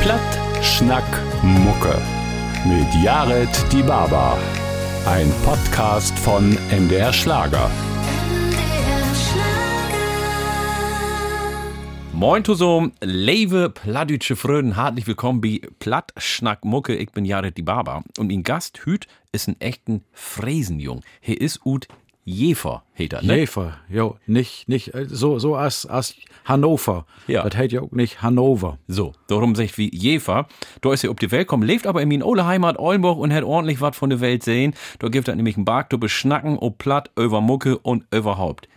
Platt, Schnack, Mucke. Mit Jared Die Baba. Ein Podcast von MDR Schlager. Moin zusammen, liebe plattdeutsche Fröden, herzlich willkommen bei Platt Schnack Mucke. Ich bin Jared die Barber und mein Gast Hüt ist ein echten Fräsenjung. Er ist ut Jefer, heet er, ne? Jever, jo, nicht, nicht, äh, so, so als, als Hannover. Ja. Das heißt ja auch nicht Hannover. So, darum sag ich wie Jefer. Da ist er auf die Welt kommen, lebt aber in min ole Heimat Oldenburg und hat ordentlich was von der Welt sehen. Da gibt er nämlich einen Bark, du beschnacken, ob platt, über Mucke und überhaupt.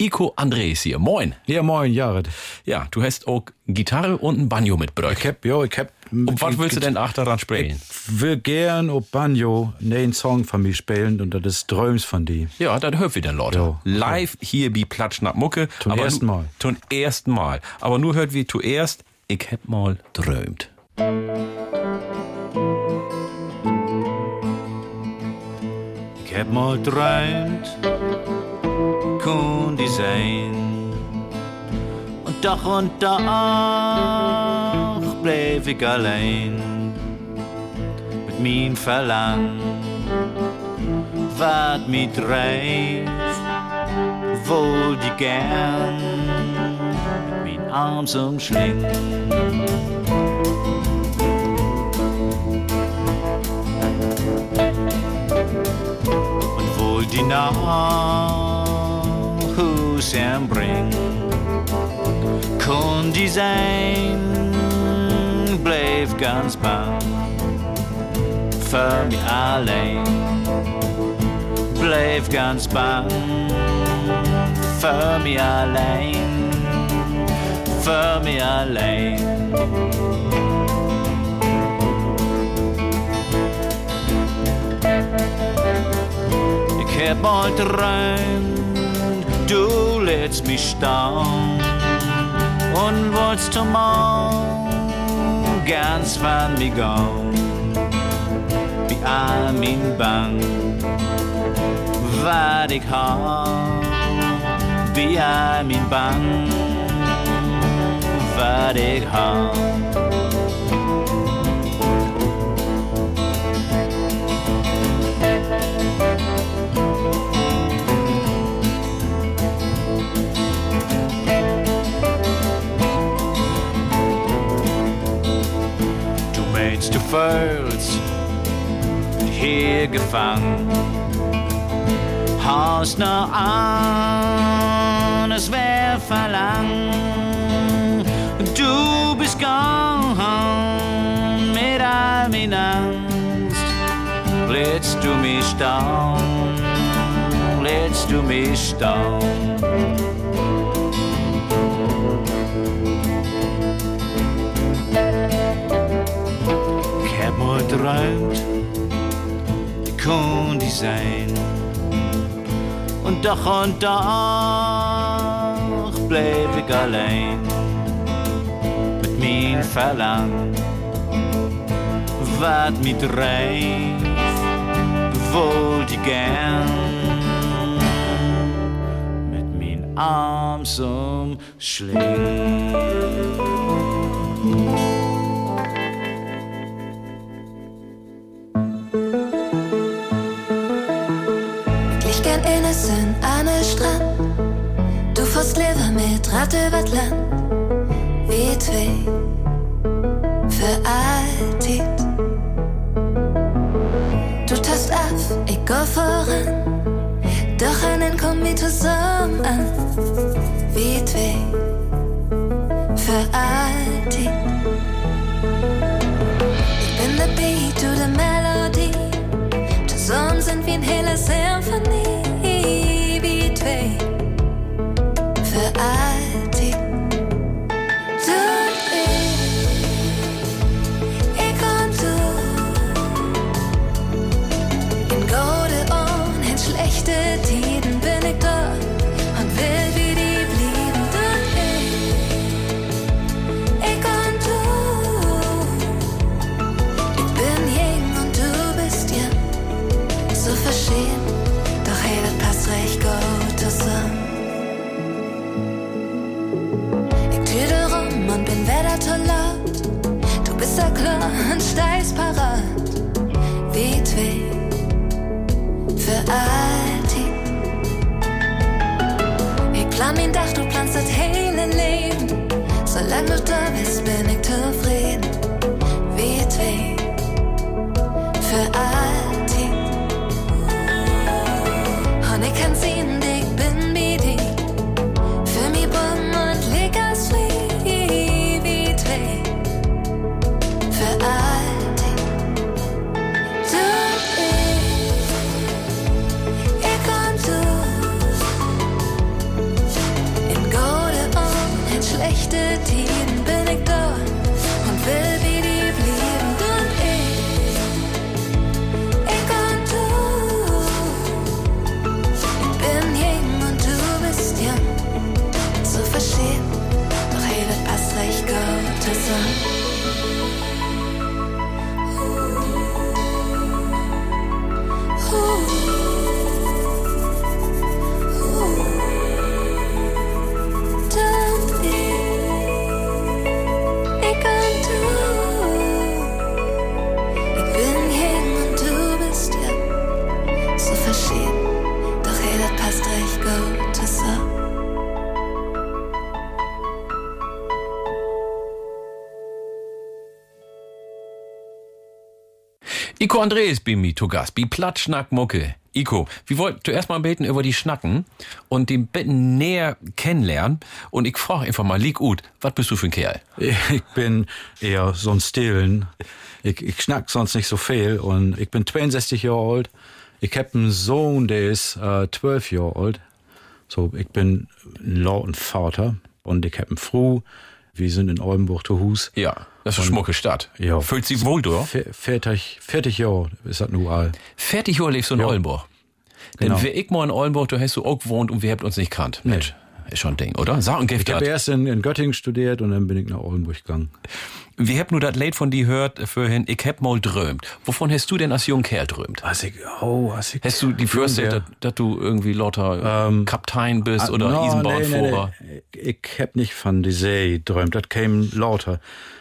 Iko Andres hier, moin. Ja, moin, Jared. Ja, du hast auch Gitarre und ein Banjo mitgebracht. Ich hab, jo, ich hab. Und was willst du denn achteran spielen? Ich will gern ob Banjo einen Song von mir spielen und das ist Träums von die. Ja, das hört wir dann, Leute. Okay. Live hier bei Platschnack Mucke. Zum ersten Mal. Zum ersten Mal. Aber nur hört wir zuerst, ich hab mal träumt. Ik heb mal träumt, kon die zijn. Und Tag und Tag bleef ik alleen. Mit mijn Verlangen, wat mij drijft, wollte ich gern mit mijn Arm umschlingen. und wohl die nach Hus bringen. Kon die sein, bleef ganz bang. Für mich allein, bleef ganz bang. Für mich allein, für mich allein. Ich hab mal träumt, du lädst mich staunen und wolltest zum Ganz von mir gehen. Wie Armin Bang, wat ich hab, wie Armin Bang, wat ich hab. Du fühlst dich hier gefangen. Hast noch an, es wär verlangt. Du bist gegangen mit all min Angst. Lädst du mich down, lädst du mich down. Kon die sein. Und doch und doch bleib ich allein mit mein Verlangen, wat mich dreift, wollt ich gern. Mit mein Arm zum Rad über Land. Wie zwei alltid. Du tast auf, ich go voran. Doch einen kommen wir zusammen an. Wie zwei alltid. Ich bin der Beat, du der Melodie. Zusammen sind wir ein heller Symphonie, wie zwei alltid. Für alltid. Ich plan mein Dach, du planst das hele Leben. Solange du da bist, bin ich zufrieden. Andreas bin mi to Gast, bi Platschnack Mucke. Iko, wir wollten zuerst mal beten über die Schnacken und den Betten näher kennenlernen. Und ich frage einfach mal, lieg gut, was bist du für ein Kerl? Ich bin eher so ein Stillen. Ich, ich schnack sonst nicht so viel und ich bin 62 Jahre alt. Ich hab einen Sohn, der ist äh, 12 Jahre alt. So, ich bin ein Vater und ich hab einen Frau. Wir sind in Oldenburg zu Hus. Ja, das ist eine schmucke Stadt. Ja. Fühlt sich wohl, du? Fe- Fertig, fertig Jahre ist das nur all. Fertig Uhr lebst du in Ja. Oldenburg. Denn Genau. wer ich mal in Oldenburg, da hast du auch gewohnt und wir habt uns nicht kannt. Mensch, ist schon ein Ding, oder? Sag und Gift Ich habe erst in, in Göttingen studiert und dann bin ich nach Oldenburg gegangen. Wir habt nur das Lied von dir hört vorhin, ich hab mal drömt. Wovon hast du denn als junger Kerl drömt? Was ich, oh, was ich. Hast du die Fürste, dass du irgendwie lauter Kaptein bist Ah, oder no, Eisenbahnfahrer? nee, nee. Ich hab nicht von die See geträumt. Das kam lauter,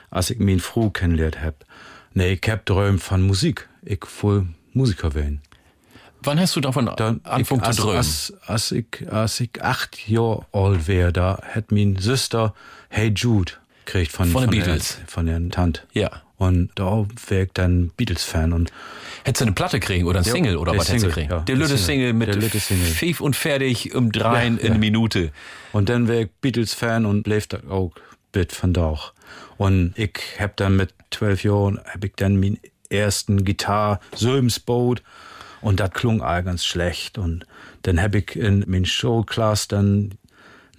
als ich min Frau kennengelernt hab. Nee, ich hab träumt von Musik. Ich will Musiker werden. Wann hast du davon Dann, angefangen zu drömen? Als, als, ich, als ich acht Jahre alt wär, da hat min Süster Hey Jude gekriegt von, Von den der- Beatles. von der Tante. Ja. Und da wär ich dann Beatles-Fan. Und Hättest du eine Platte kriegen oder ein Single oder der was hättest du kriegen? ja, der der Lütte Single. Single mit Der Lütte Single. Fief und fertig im Dreien Ja, in ja. Minute. Und dann wär ich Beatles-Fan und bleib da auch bit von da auch. Und ich hab dann mit zwölf Jahren, hab ich dann mein ersten Gitarre Sömsboot und das klung all ganz schlecht. Und dann hab ich in mein Showclass dann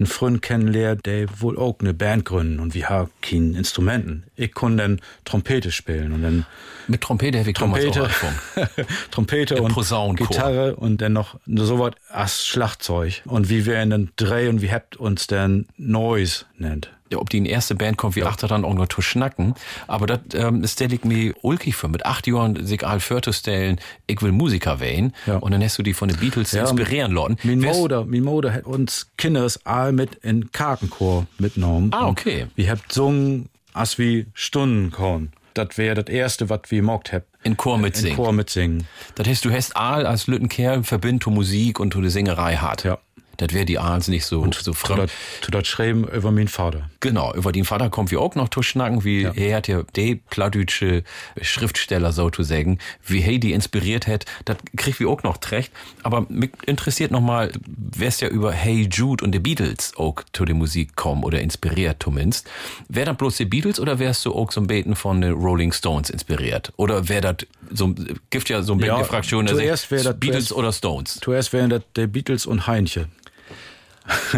einen Freund kennengelernt, der wohl auch eine Band gründen und wir haben keine Instrumenten. Ich konnte dann Trompete spielen und dann Mit Trompete hätte ich Trompete. Trompete und. Gitarre und dann noch so was als Schlagzeug. Und wie wir dann drei und wie habt uns dann Noise nennt. Ja, ob die in erste Band kommt, wie achter dann auch noch zu schnacken. Aber das ähm, stell ich mir ulkig für. Mit acht Jahren sich all vorzustellen, ich will Musiker werden. Ja. Und dann hast du die von den Beatles Ja, inspirieren lassen. Mein Wärst- Mutter, mein Mutter hat uns Kinders all mit in Kartenchor mitgenommen. Ah, Und okay. Wir habt gesungen, als wie Stunden kommen. Das wäre das erste, was wir mogt habt. In Chor mitsingen. In Chor mitsingen. Das heißt, du hast Aal als Lüttenkerl verbindet zu Musik und zu der Singerei hart. Ja. Das wäre die Aals nicht so, so Zu fremd. zu das schreiben über meinen Vater. Genau, über den Vater kommt wir auch noch zu schnacken, wie er hat ja der plattdeutsche Schriftsteller sozusagen, wie er die inspiriert hat, das kriegt wir auch noch recht. Aber mich interessiert nochmal, wär's ja über Hey Jude und die Beatles auch zu der Musik kommen oder inspiriert zumindest. Wär das bloß die Beatles oder wärst du auch so ein Beten von den Rolling Stones inspiriert? Oder wär das so, gibt ja so ein bisschen Ja, die Fraktion, der sagt, Beatles oder Stones? Zuerst wären das die Beatles und Heinche.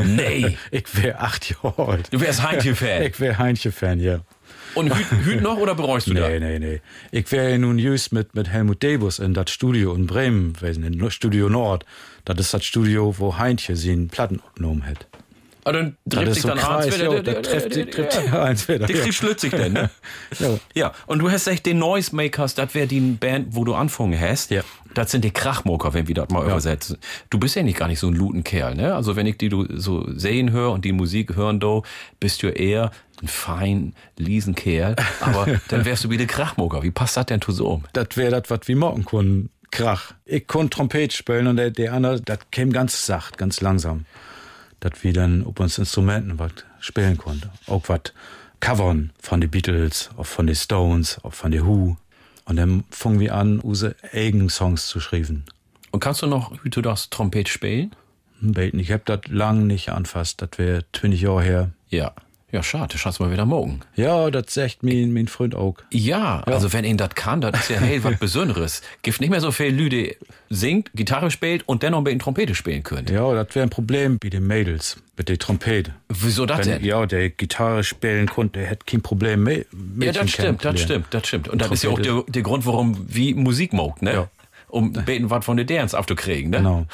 Nee. Ich wäre acht Jahre alt. Du wärst Heinche-Fan. Ich wäre Heinche-Fan, ja. Und Hüt, Hüt noch oder bereust du Nee, das? nee, nee. Ich wäre ja nun just mit, mit Helmut Debus in das Studio in Bremen gewesen, in Studio Nord. Das ist das Studio, wo Heinche seinen Platten abgenommen hat. Aber dann trifft sich dann ein abends Kreis, wieder. der- trifft trifft eins wieder. Der kriegt schlützig denn, ne? Ja. Ja, und du hast echt den Noisemakers, das wäre die Band, wo du anfangen hast. Ja. Das sind die Krachmoker, wenn wir das mal übersetzen. Du bist ja nicht gar nicht so ein Lutenkerl, ne? Also wenn ich die du so sehen höre und die Musik hören do, bist du eher ein fein, liesen Kerl, aber dann wärst du wie der Krachmoger. Wie passt das denn zu so? Das wäre das, was wir morgen können. Krach. Ich konnte Trompet spielen und der, der andere, das käme ganz sacht, ganz langsam. Das wir dann auf uns Instrumenten was spielen konnte. Auch was covern von den Beatles, auch von den Stones, auch von den Who. Und dann fangen wir an, unsere eigenen Songs zu schreiben. Und kannst du noch, wie du das Trompet spielen? Beten. Ich hab das lang nicht anfasst. Das wäre 20 Jahre her. Ja. Ja, schade, schaffst mal wieder morgen. Ja, das sagt mein, mein Freund auch. Ja, also wenn ihn das kann, das ist ja hey, was Besonderes. Gibt nicht mehr so viel Lüde singt, Gitarre spielt und dennoch mit Trompete spielen könnt. Ja, das wäre ein Problem bei den Mädels mit der Trompete. Wieso das denn? ja, der Gitarre spielen konnte, der hätte kein Problem mehr. Ja, das stimmt, das stimmt, das stimmt. Und das ist ja auch der, der Grund, warum wie Musik mogt, ne? Ja. Um beten was von den Derns aufzukriegen, ne? Genau.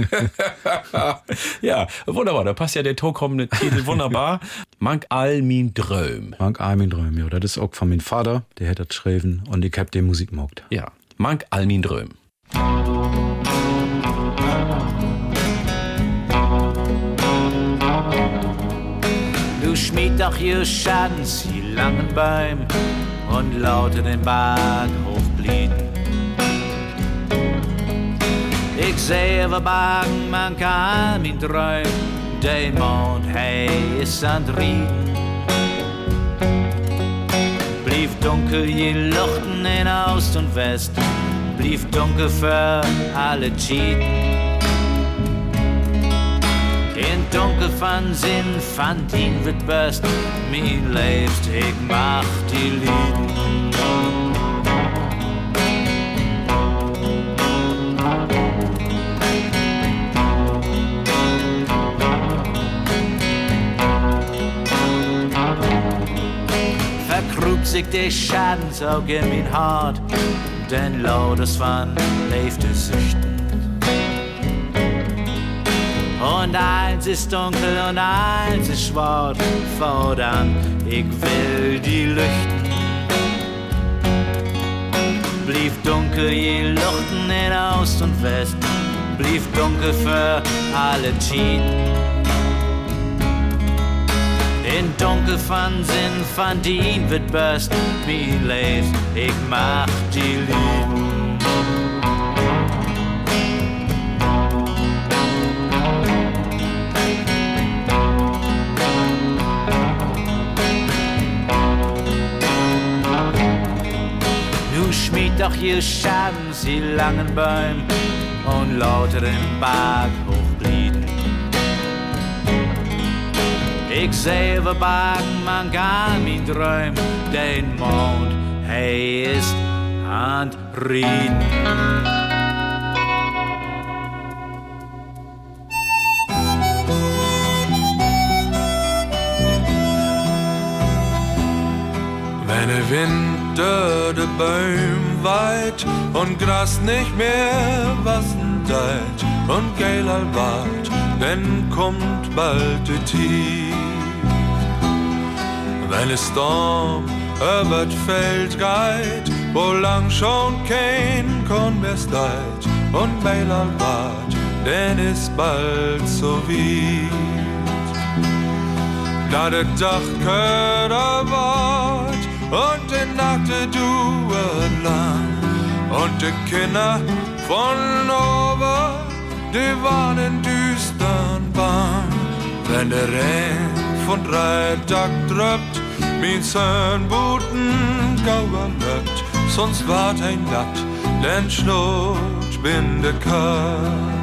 ja, wunderbar. Da passt ja der tokommende Titel wunderbar. Mank all min Dröm. Mank Armin Dröm, ja. Das ist auch von meinem Vater, der hat das geschrieben und ich hab die Musik mogt. Ja, Mank all min Dröm. Du schmied doch je Schanz, die langen Bäume und lauter den Berg hochblieben. Ich sehe wir Bergen, man kann mich träumen, der Mond, hey, ist an Rieden. Blieb dunkel je Luchten in Ost und West, blieb dunkel für alle Cheaten. In dunkel van zin, van dien wird best, mir leeft, ik mach die Lieden. Sich der Schadensaug in mein Hart, denn lautes van leeft de Süchten. Und eins ist dunkel und eins ist schwarz. Fordern, ich will die Lüchten. Blieb dunkel je Luchten in Ost und West. Blieb dunkel für alle Cheaten. In dunkel van Sinn, van dien wird best. Leeft, ich mach die Lieben. Du schmied doch je Schaden, sie langen Bäume und lauter den Berg hochblieben. Ich sehe wir Bergen, man kann mich träumen, den Mond, hey, ist an. Wenn der Winter de Bäum weit und Gras nicht mehr wassen deit und geiler wart, dann kommt bald die Tief. Wenn es Storm über d Feld geht, wo lang schon kein Korn mehr steit und geiler wart, denn ist bald so weit. Da der Dach köder wart und die Nacht du lang und die Kinder von oben, die waren in düstern Bahn. Wenn der Regen von drei Tag drückt, mein Söhnbuten gauer löbt, sonst wart ein Natt, denn Schnut bin de Kat.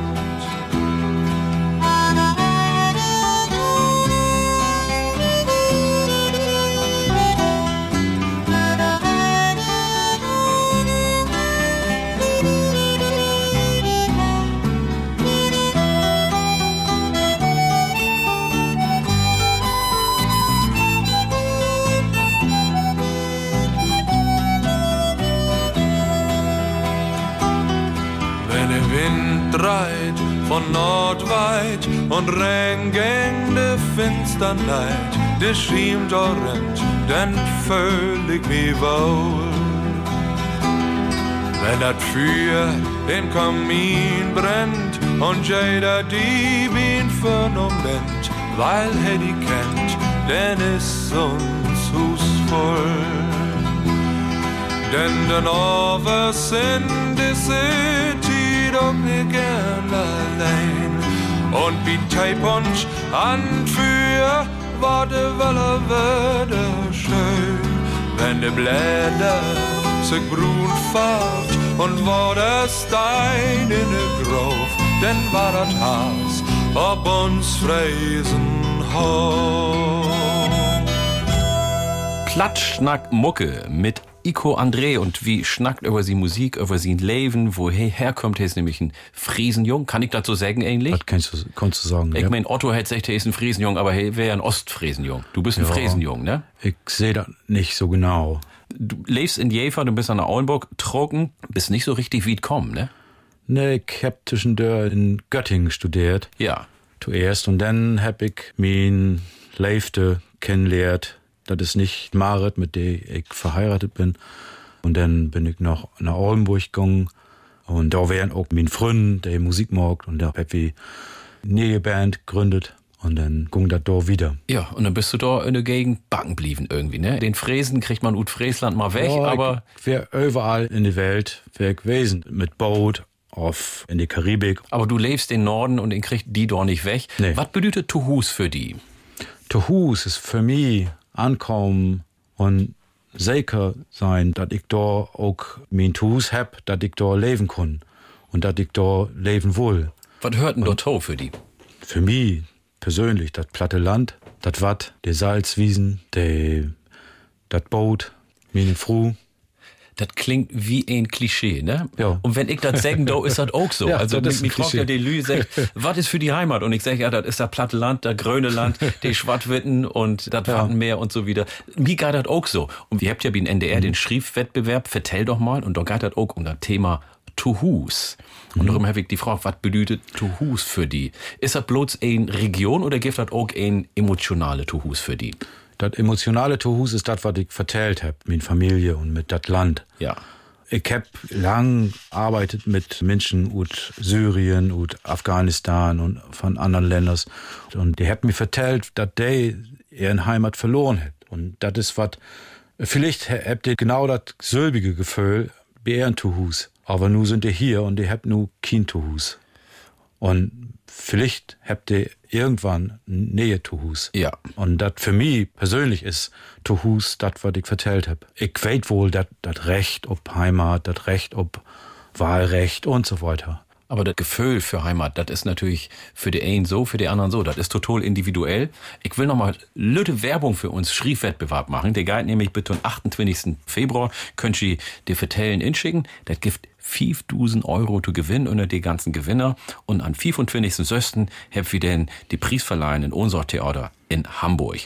Und Regen gegen de Finsternheit, der schiemt rennt, dann fühl ich mich wohl. Wenn das Feuer den Kamin brennt und jeder die Bien für Moment, weil er die kennt, denn ist uns Hus voll. Denn den Overs in die City doch nicht gern allein. Und wie Teipunch an für war de Welle würde schön, wenn de Blätter sich brun färbt und war der Stein in de Grove, denn war das Haus ob uns fräsen Haus. Klatschnack Mucke mit Iko André und wie schnackt über sie Musik, über sie Leben, woher herkommt, er ist nämlich ein Friesenjung. Kann ich so sagen eigentlich? Das kannst du, kannst du sagen. Ich ja. mein, Otto hätte gesagt, er ist ein Friesenjung, aber er wäre ein Ostfriesenjung. Du bist ein Ja. Friesenjung, ne? Ich sehe das nicht so genau. Du lebst in Jever, du bist an der Auenburg, trocken, bist nicht so richtig wie kommen, ne? Ne, ich hab zwischendurch in Göttingen studiert. Ja. Zuerst und dann hab ich mein Leifte kennengelernt. Das ist nicht Marit, mit der ich verheiratet bin. Und dann bin ich noch nach Oldenburg gegangen. Und da wären auch mein Freund, der Musik mag. Und da hab ich eine Band gegründet. Und dann ging das da wieder. Ja, und dann bist du da in der Gegend backen blieben irgendwie, ne? Den Fräsen kriegt man ut Friesland mal weg, Ja, aber wär überall in der Welt wär gewesen. Mit Boot, auf in die Karibik. aber du lebst in Norden und den kriegt die doch nicht weg. Nee. Was bedeutet Tuhus für die? Zu Hus ist für mich ankommen und sicher sein, dass ich da auch mein Hus hab, dass ich da leben kann und dass ich da leben will. Was hört denn dort to für die? Für mich persönlich, das platte Land, das Watt, die Salzwiesen, die, das Boot, meine Frau. Das klingt wie ein Klischee, ne? Ja. Und wenn ich das sagen da ist das auch so. Ja, also das ist mi ein fragt Klischee. ja die Lü sagt, was ist für die Heimat? Und ich sage, ja, das ist das platte Land, das grüne Land, die Schwattwitten und das Ja. Wattenmeer und so wieder. Mir geht das auch so. Und ihr habt ja beim NDR Mhm. den Schriftwettbewerb, vertell doch mal, und da geht das auch um das Thema Tuhus. Mhm. Und darum habe ich die Frage, was bedeutet Tuhus für die? Ist das bloß eine Region oder gibt das auch ein emotionale Tuhus für die? Das emotionale Tuhus ist das, was ich vertellt hab, mit Familie und mit das Land. Ja. Ich hab lang arbeitet mit Menschen aus Syrien, aus Afghanistan und von anderen Ländern. Und die hat mir vertellt, dass die ihren Heimat verloren hat. Und das ist was, vielleicht habt ihr genau das selbe Gefühl bei ihren Tuhus. Aber nu sind die hier und die habt nu kein Tuhus. Und vielleicht habt ihr irgendwann Nähe Tuhus. Ja. Und das für mich persönlich ist Tuhus das, was ich vertellt hab. Ich weet wohl das Recht ob Heimat, das Recht ob Wahlrecht und so weiter. Aber das Gefühl für Heimat, das ist natürlich für die einen so, für die anderen so. Das ist total individuell. Ich will noch mal lütte Werbung für uns Schriefwettbewerb machen. Der geht nämlich bitte am 28. Februar. Könnt ihr dir vertellen inschicken. Das gibt 5000 Euro zu gewinnen unter die ganzen Gewinner. Und am 25.06. habt ihr denn die Preisverleihen in unser Theater in Hamburg.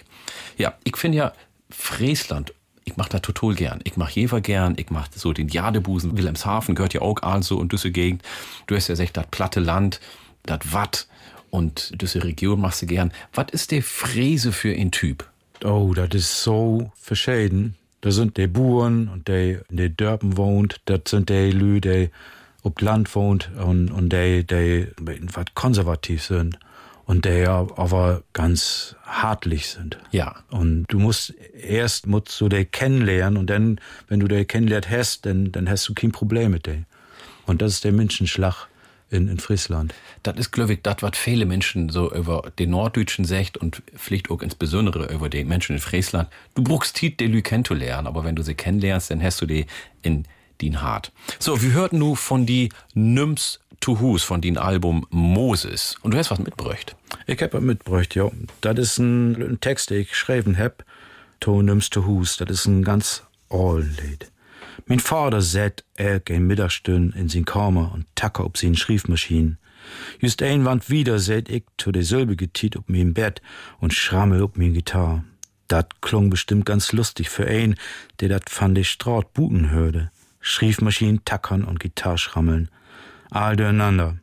Ja, ich finde ja Friesland ich mach das total gern. Ich mach Jever gern. Ich mach so den Jadebusen. Wilhelmshaven gehört ja auch also und diese Gegend. Du hast ja gesagt, das platte Land, das Watt und diese Region machst du gern. Was ist der Fräse für ein Typ? Oh, das ist so verschieden. Da sind die Buren und die in den Dörpen wohnt. Das sind die Lü, die ob Land wohnt und, und die, die was konservativ sind. Und die ja aber ganz hartlich sind. Ja. Und du musst erst musst du die kennenlernen und dann, wenn du die kennenlernt hast, dann, dann hast du kein Problem mit der. Und das ist der Menschenschlag in, in Friesland. Das ist, glaube ich, das, was viele Menschen so über den Norddeutschen sagt und vielleicht auch insbesondere über die Menschen in Friesland. Du brauchst Tiet, die Lü kennenzulernen, aber wenn du sie kennenlernst, dann hast du die in den Hart. So, wir hörten nu von die Nyms to Hus, von den Album Moses. Und du hast was mitgebracht. Ich hab was mitgebracht, ja. Das ist ein, ein Text, den ich geschrieben hab. To nimmst to Hus. Das ist ein ganz altes Lied. Mein Vater sät er gegen Mittagstün in sin Kammer und tacke ob sin Schriftmaschinen. Just einwand wieder sät ich to de Tiet ob min Bett und schrammel ob min Gitarre. Dat klung bestimmt ganz lustig für ein, der dat van de Straat buten hörte. Schriftmaschinen tackern und Gitarre schrammeln. All durcheinander.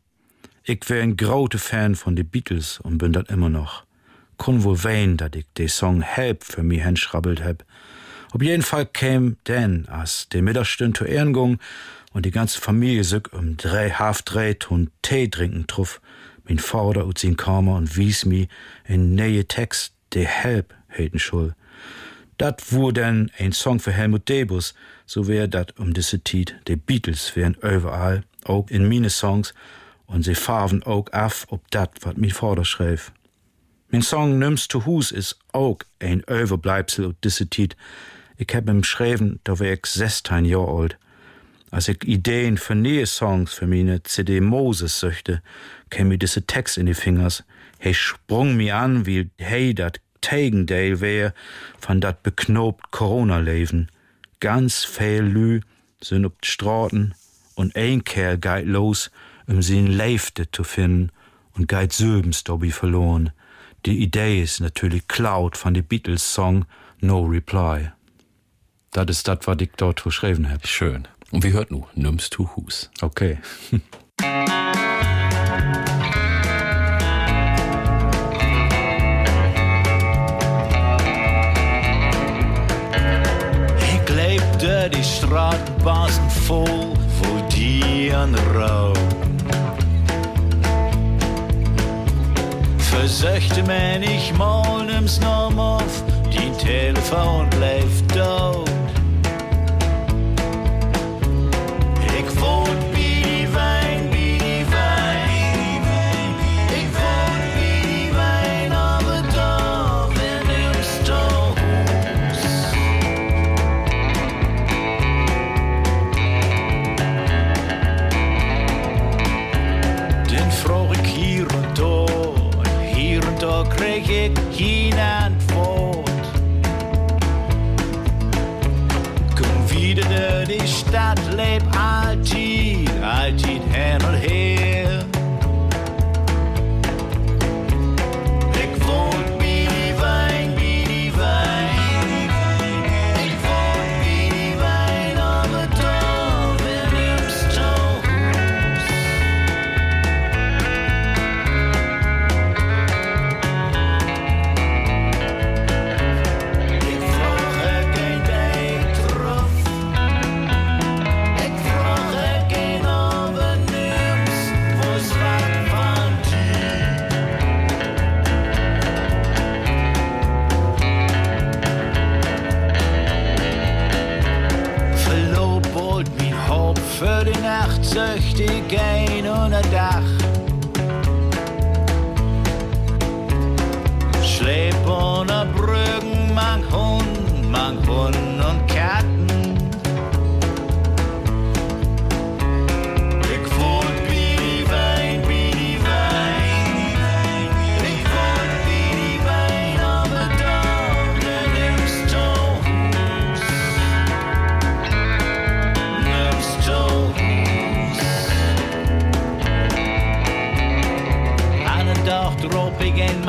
Ich wär ein grote Fan von de Beatles und bin dat immer noch. Kun wohl wein, dat ich de Song Help für mi henschrabbelt heb. Auf jeden Fall käm denn, as de Mittagstünd zu Ehrengung und die ganze Familie sück um drei half drei und Tee trinken truff. Min Vater ut sin Kammer und wies mi en neue Text, de Help heeten schul. Dat wo denn ein Song für Helmut Debus, so wär dat um diese Tiet. Die Beatles wären überall, auch in meine Songs, und sie farben auch af ob dat, wat mi vorderschreif. Mein Song Nimmst to Hus is auch ein Überbleibsel ob diese Tiet. Ich hab im Schreiben, da wär ich 16 Jahre alt. Als ich Ideen für neue Songs für meine CD Moses söchte, käme mir diese Text in die Fingers. He sprung mir an, wie hey dat Tegendale wär von dat beknopt Corona-Leven. Ganz viel Lü sind op Straten und ein Kerl geit los, um sie in Leifte zu finden und geit Söbens dobi verloren. Die Idee ist natürlich klaut von de Beatles-Song No Reply. Das ist das, was ich dort geschrieben habe. Schön. Und wie hört nu? Nimmst du Hus. Okay. Ich lebte die Straßenbasen voll, wo die an Raum. Versöchte man ich mal nimm's Norm auf, die Telefon bleibt dort. Door die ik een onder dag. Sleep onder bruggen, mang Hund, mang Hund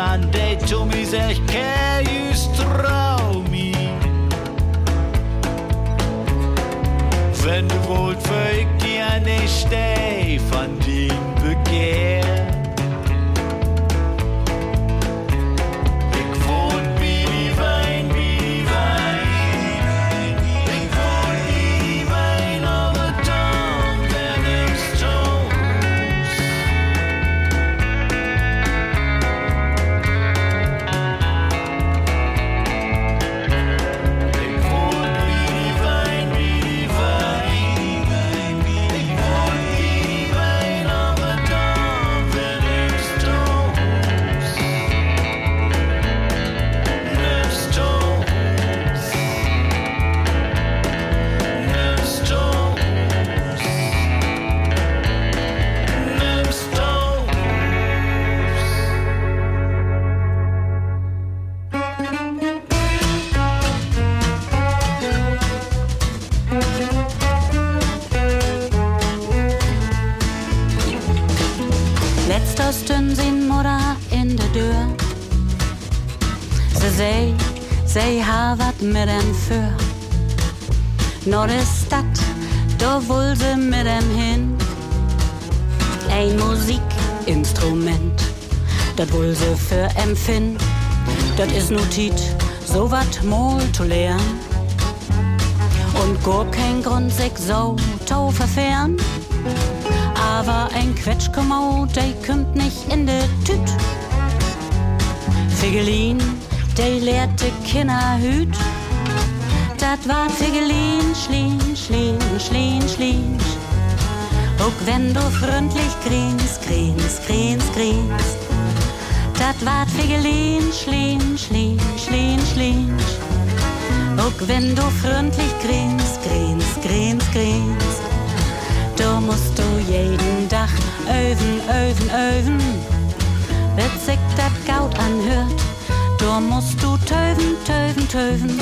Mann, der zu mir sagt, Kerl, just trau mich. Wenn du wollt, ich dir nicht steh Is so wat mal zu lernen. Und gar kein Grund, sich so zu verfehren. Aber ein Quetschkommod, der kommt nicht in de Tüt. Figelin, die lehrte Kinder hüt. Dat war Figelin, schlien, schlien, schlien, schlien. Auch wenn du freundlich grinst, grinst, grinst, grinst. Dat war Figelin, schlien, schlien, schlien, schlien. Auch wenn du freundlich grinst, grinst, grinst, grinst. Du musst du jeden Tag öven, öven, öven. Bis sich dat Gaut anhört, du musst du töven, töven, töven.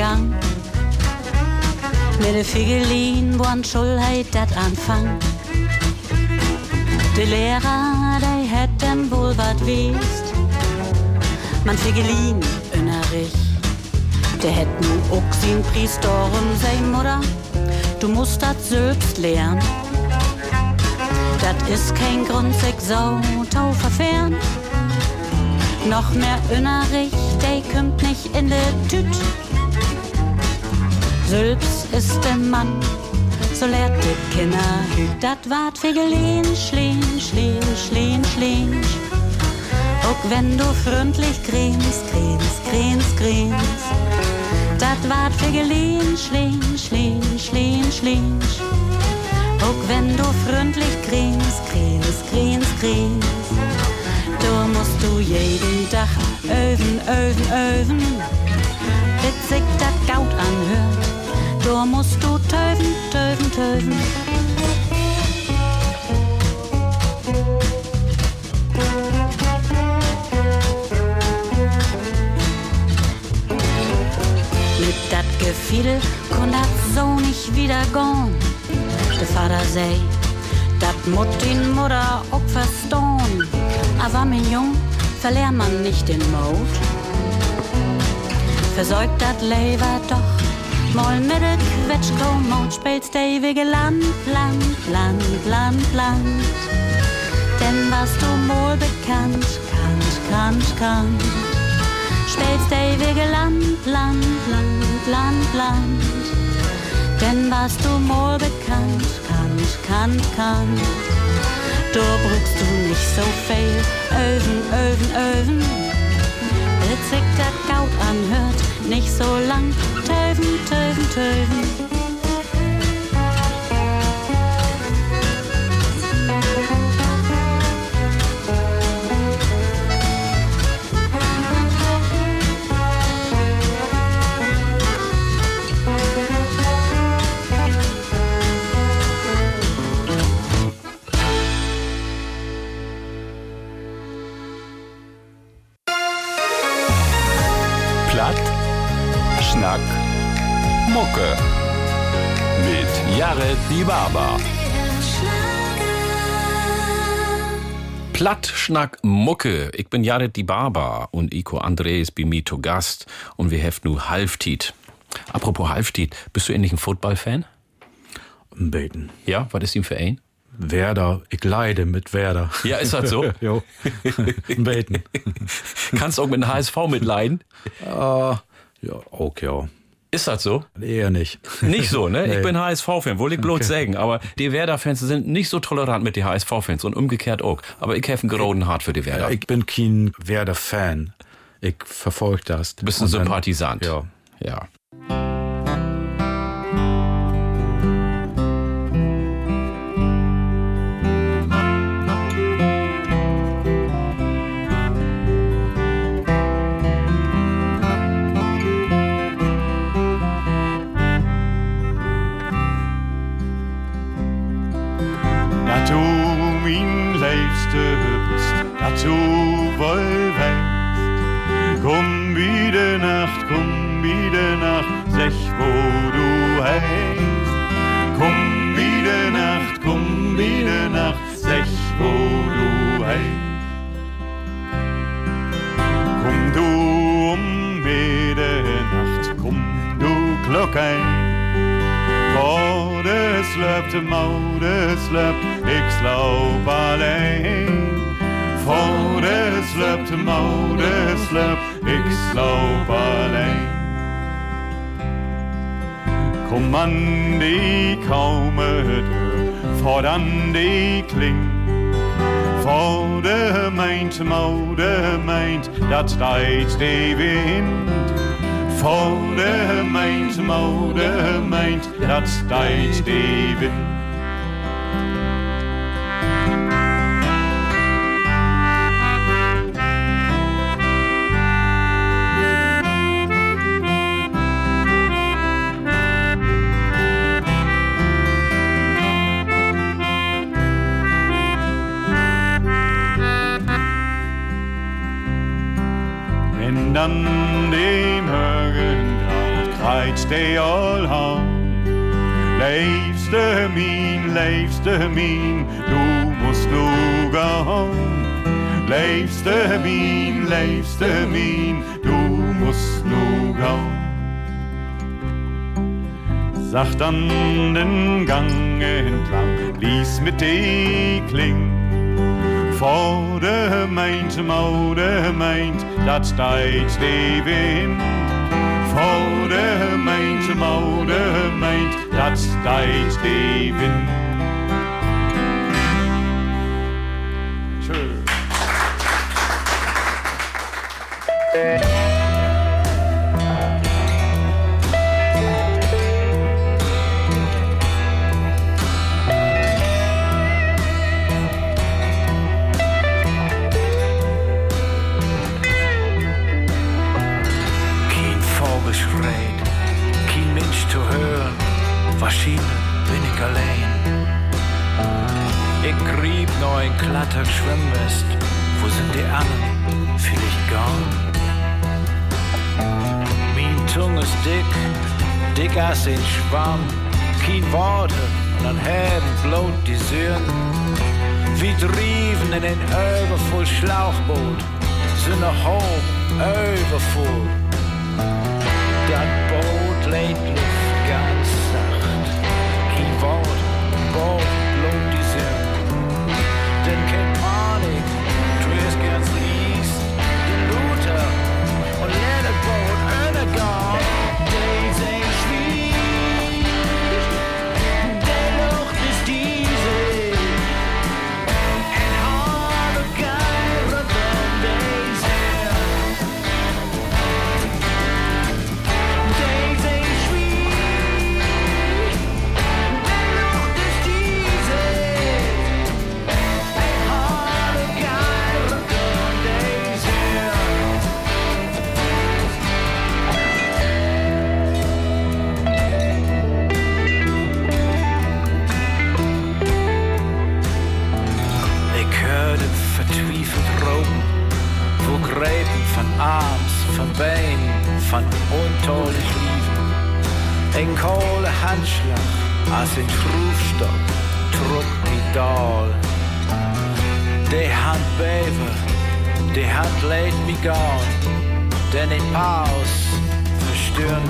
Gang. Mit de Figelin, wo an Schulheit dat anfang. De Lehrer, der hätten wohl wat wiest. Man Figelin, innerlich. Der hätt nu auch sin Priesterin, sei Mutter. Du musst dat selbst lernen. Dat is kein Grund, sich so tau verfern. Noch mehr innerlich, der kommt nicht in de Tüt. Selbst ist der Mann, so lehrt die Kinder hüt. Dat wart Figelin, schlien, schlien, schlien, schlien. Auch wenn du freundlich grinst, grinst, grinst, grinst. Dat wart Figelin, schlien, schlien, schlien, schlien. Auch wenn du freundlich grinst, grinst, grinst, grinst. Du musst du jeden Du musst du töven, töven, töven. Mit dat Gefiedel kon dat so nicht wieder gehen. Der Vater sei, dat mut den Mutter auch verstehen. Aber mein Jung, verlehr man nicht den Mut. Versäugt dat Leber doch, mal mit de Quetschko-Mode spielst ewige Land, Land, Land, Land, Land. Denn was du wohl bekannt, kannt, kannt, kannt. Spielst ewige Land, Land, Land, Land, Land. Denn was du wohl bekannt, kannt, kannt, kannt. Du brauchst du nicht so viel, öven, öven, öven. Sich dat Gaut anhört, nicht so lang, töven, töven, töven. Platt, Schnack, Mucke. Ich bin Jared die Barber und Iko André ist bei mir zu Gast und wir heften nu Halftiet. Apropos Halftiet, bist du endlich ein Football-Fan? Beten. Ja, was ist ihm für ein? Werder, ich leide mit Werder. Ja, ist das so? jo. Beten. Kannst auch mit dem HSV mitleiden? Ah, ja, okay, ja. Ist das so? Eher nicht. Nicht so, ne? Ich Nee. bin HSV-Fan, wollte ich bloß Okay. sagen. Aber die Werder-Fans sind nicht so tolerant mit den HSV-Fans und umgekehrt auch. Aber ich einen geroden Hart für die Werder. Ja, ich bin kein Werder-Fan. Ich verfolge das. Bist ein Sympathisant. Ja. Ja. Du Glocken. Voor de sluip, de moude sluip, ik slaap alleen. Voor de sluip, de moude sluip, ik slaap alleen. Kom an die kaume deur, voran die kling. Voor de meint, moude meint, dat steeds de wind. Voor de meint, moude meint, dat steeds de krijgt de al aan. Leefste mien, leefste mien, du musst nu gaan. Leefste mien, leefste mien, du musst nu gaan. Sacht an den Gang entlang, ließ mit die Kling. Voor de meint, moude meint, dat steeds de wind. Voor de meint, moude meint, dat steeds de wind. Ein glatter Schwimmmist. Wo sind die anderen? Vielleicht gar. Mein Zunge ist dick, dick als ein Schwamm. Kein Worte und an Herden bloß die Söhn. Wie drieven in ein übervoll Schlauchboot. Sind noch hoch, übervoll. Dat boot leed untolig Liefen. Ein kohle Handschlag, als ein Schrufstock, trug die Dahl. Die Hand bewe, die Hand lädt mich gern, denn in Paus, verstören,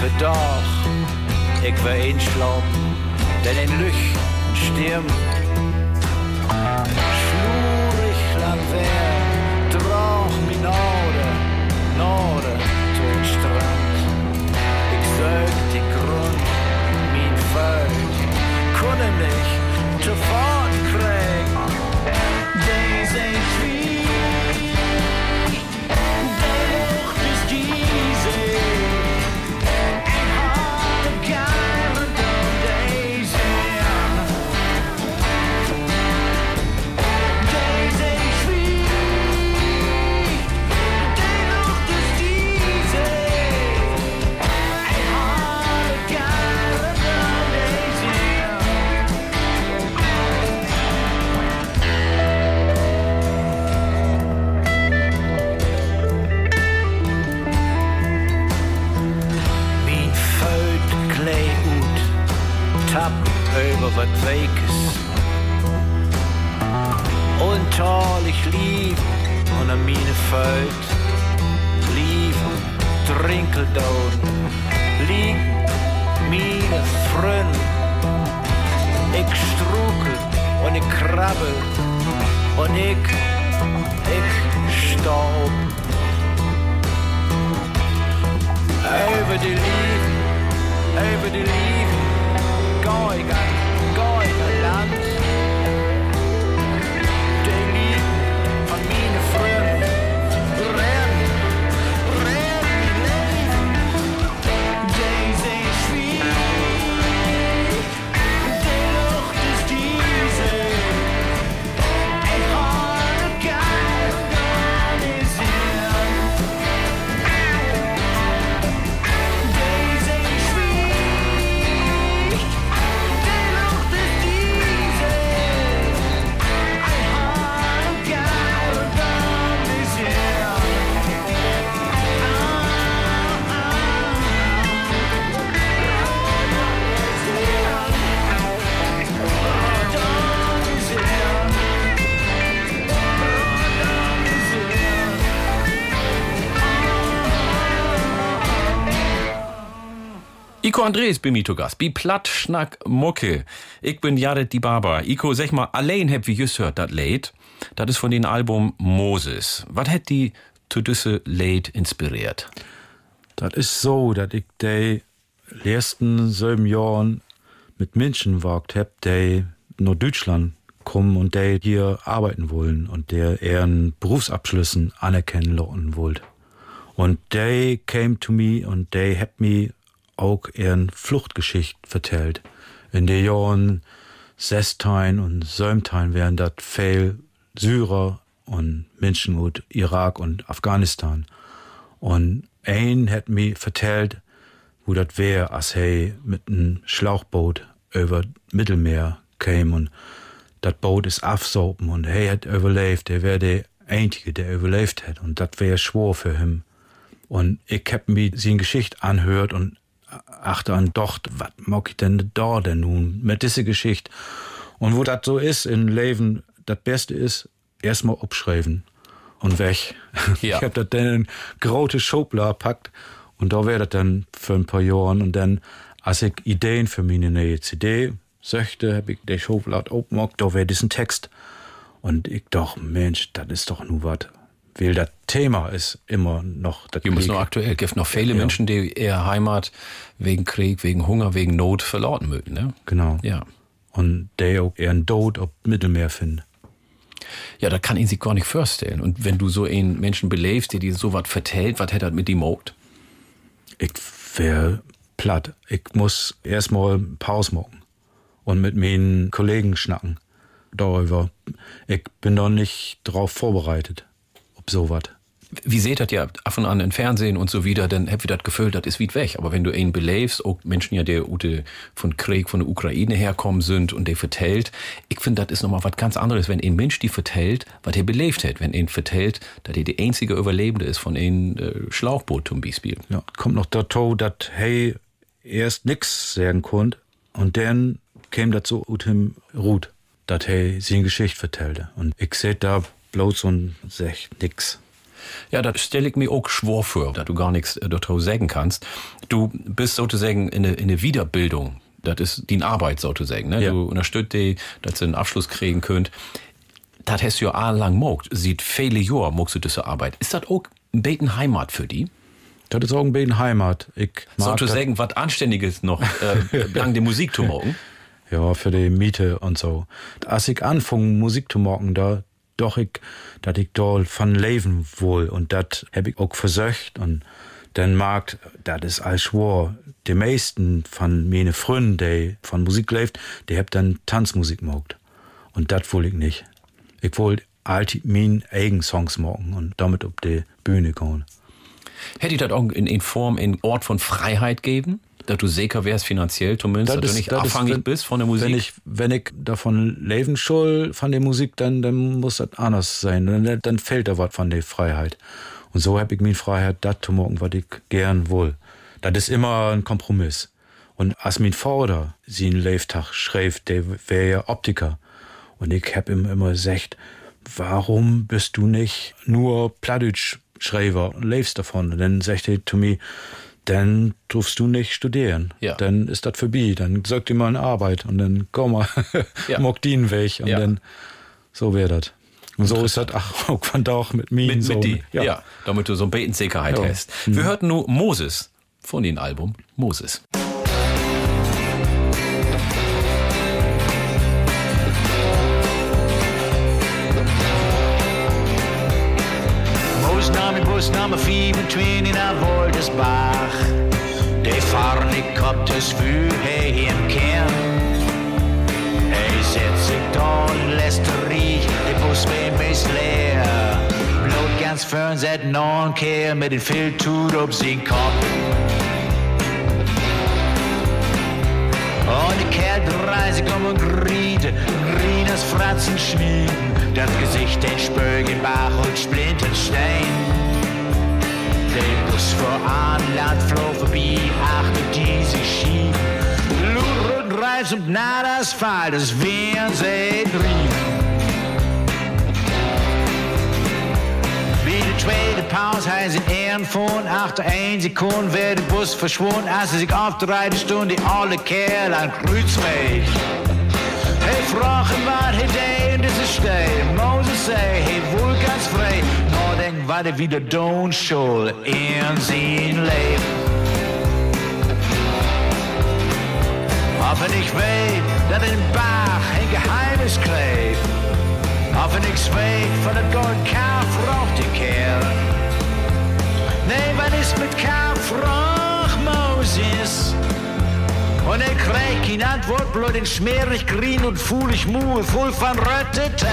verdoch, ich will einschlafen, denn in Lüch, Stirn, Schlurig lang wer, droch mi Norde, Norde, tot Strand. Sög die Grund, min Völk, kunne mich zu Fort krieg. Days weekes. Untalig lief und an meine Vuit. Lief drinkeldood, lieg meine Freund. Ich strukel und ich krabbel und ich, ich staub. Over die Liebe Over die Lieben, geh ich an, love. Iko Andres bin mir zu Gast. Bi Platt Schnack Mucke. Ich bin Jared die Barber. Iko, sag mal, allein hab wie just hört dat Lied. Das ist von dem Album Moses. Was hat die zu düsse Lied inspiriert? Das ist so, dass ich die letzten sieben Jahren mit Menschen wagt hab, die nach Deutschland kommen und die hier arbeiten wollen und der ihren Berufsabschlüssen anerkennen lassen wollt. Und die came to me und die hab mir auch ihren Fluchtgeschicht vertellt. In den Jahren Sestein und Sömtein wären das viel Syrer und Menschen aus Irak und Afghanistan. Und ein hat mir vertellt, wo das wär, als er mit einem Schlauchboot über Mittelmeer kam und das Boot ist aufsopen und er hat überlebt. Er wär der Einzige, der überlebt hat und das wär schwor für ihn. Und ich hab mir seine Geschichte anhört und achte an doch, was mag ich denn da denn nun mit dieser Geschichte? Und wo das so ist im Leben, das Beste ist, erstmal abschreiben und weg. Ja. Ich hab das dann in große Schublade packt und da wär das dann für ein paar Jahren und dann, als ich Ideen für meine neue CD söchte, hab ich die Schublade aufgemacht, da wär diesen Text. Und ich doch, Mensch, das ist doch nur was. Weil das Thema ist immer noch das müssen Krieg. noch aktuell. Es gibt noch viele Ja. Menschen, die ihre Heimat wegen Krieg, wegen Hunger, wegen Not verlauten mögen, ne? Genau. Ja. Und der auch ihren Tod auf Mittelmeer finden. Ja, das kann ihn sich gar nicht vorstellen. Und wenn du so einen Menschen belebst, der dir so was vertellt, was hätte er mit ihm gemacht? Ich wär platt. Ich muss erstmal Pause machen und mit meinen Kollegen schnacken darüber. Ich bin noch nicht drauf vorbereitet, sowas. Wie seht das ja ab und an im Fernsehen und so wieder, dann habt ihr das Gefühl, das ist weit weg. Aber wenn du ihn belebst, auch Menschen ja, der Ute von Krieg, von der Ukraine herkommen sind und der vertellt, ich finde, das ist nochmal was ganz anderes, wenn ein Mensch die vertellt, was er belebt hat. Wenn ihn vertellt, dass er die einzige Überlebende ist von einem äh, Schlauchboot zum Beispiel. Ja, kommt noch dazu, dass hey erst nix sagen konnte und dann käme dazu ut him Ruth, dass hey seine Geschichte vertellte. Und ich seh da bloß und sech nix. Ja, das stelle ich mir auch schwor vor, dass du gar nichts äh, dazu sagen kannst. Du bist sozusagen in eine, in eine Wiederbildung. Das ist die Arbeit sozusagen. Ne? Ja. Du unterstützt die, dass ihr einen Abschluss kriegen könnt. Das hast du ja jahrelang mogt. Sieht viele Jahre mogst du diese Arbeit. Ist das auch ein Beten Heimat für die? Das ist auch ein bisschen Heimat. Ich Sozusagen was Anständiges noch, äh, lang die Musik zu morgen. Ja, für die Miete und so. Als ich anfing, Musik zu machen, da doch ich, dat ich da von leben wohl und dat hab ich auch versucht und dann mag, dat ist all schwor. Die meisten von meine Freunden, die von Musik lebt, die hab dann Tanzmusik gemacht. Und dat wohl ich nicht. Ich wollte alt mein eigen Songs machen und damit auf die Bühne gehen. Hätte ich das auch in, in Form, in Ort von Freiheit geben? Dass du sicher wärst finanziell zumindest, dass du nicht abhängig wenn- bist von der Musik? Wenn ich, wenn ich davon leben soll, von der Musik, dann, dann muss das anders sein. Dann, dann fällt da was von der Freiheit. Und so hab ich meine Freiheit, das zu machen, was ich gern will. Das ist immer ein Kompromiss. Und als mein Vater sie einen Lebenstag schrieb, der wäre ja Optiker. Und ich hab ihm immer gesagt, warum bist du nicht nur Plattdeutsch-Schreiber und lebst davon? Und dann sagt er zu mir, dann darfst du nicht studieren. Ja. Dann ist das vorbei. Dann sagt dir mal eine Arbeit und dann komm mal, Ja. mock den weg und Ja. dann so wäre das. Und so ist das ach, auch da auch mit mir. Mit, so. mit die, ja. damit du so ein bisschen Sicherheit Ja. hast. Wir hörten nur Moses von dem Album Moses. Nummer 25 naar Woltersbach. De fahren ik op de svuur hey, im Kern. Hij zet zich dan, lässt rie, de bus bij is leer. Bloot ganz fern nog een keer met een veel toet op zijn. Und die Kerl drei sich um und griete, grien als Fratzen schmieden, das Gesicht den Spögen, Bach und Splinterstein. Der Bus vor Anland floh vorbei, achte diese Schien. Lur und Reis und Asphalt, das wären sie die tweede Pause heißt in Ehren von achter 1 Sekunden wäre der Bus verschwunden, als sich auf der Reite stund, die alle Kerl an Kreuzweg. Hey, vragen wat hij deed in deze stad. Moses zei, hey, wohl ganz frei. Nou, denk wat hij wieder doen soll in zijn leven. Aber ich weet dat in Bach een Geheimnis kleeft. Nichts weet von der Gold Kauf raucht die Kerl. Nee, was ist mit Kauf rauch Moses? Und er kriegt in Antwort bloß den schmierig grün und fuhlig Muhe voll von Röttete.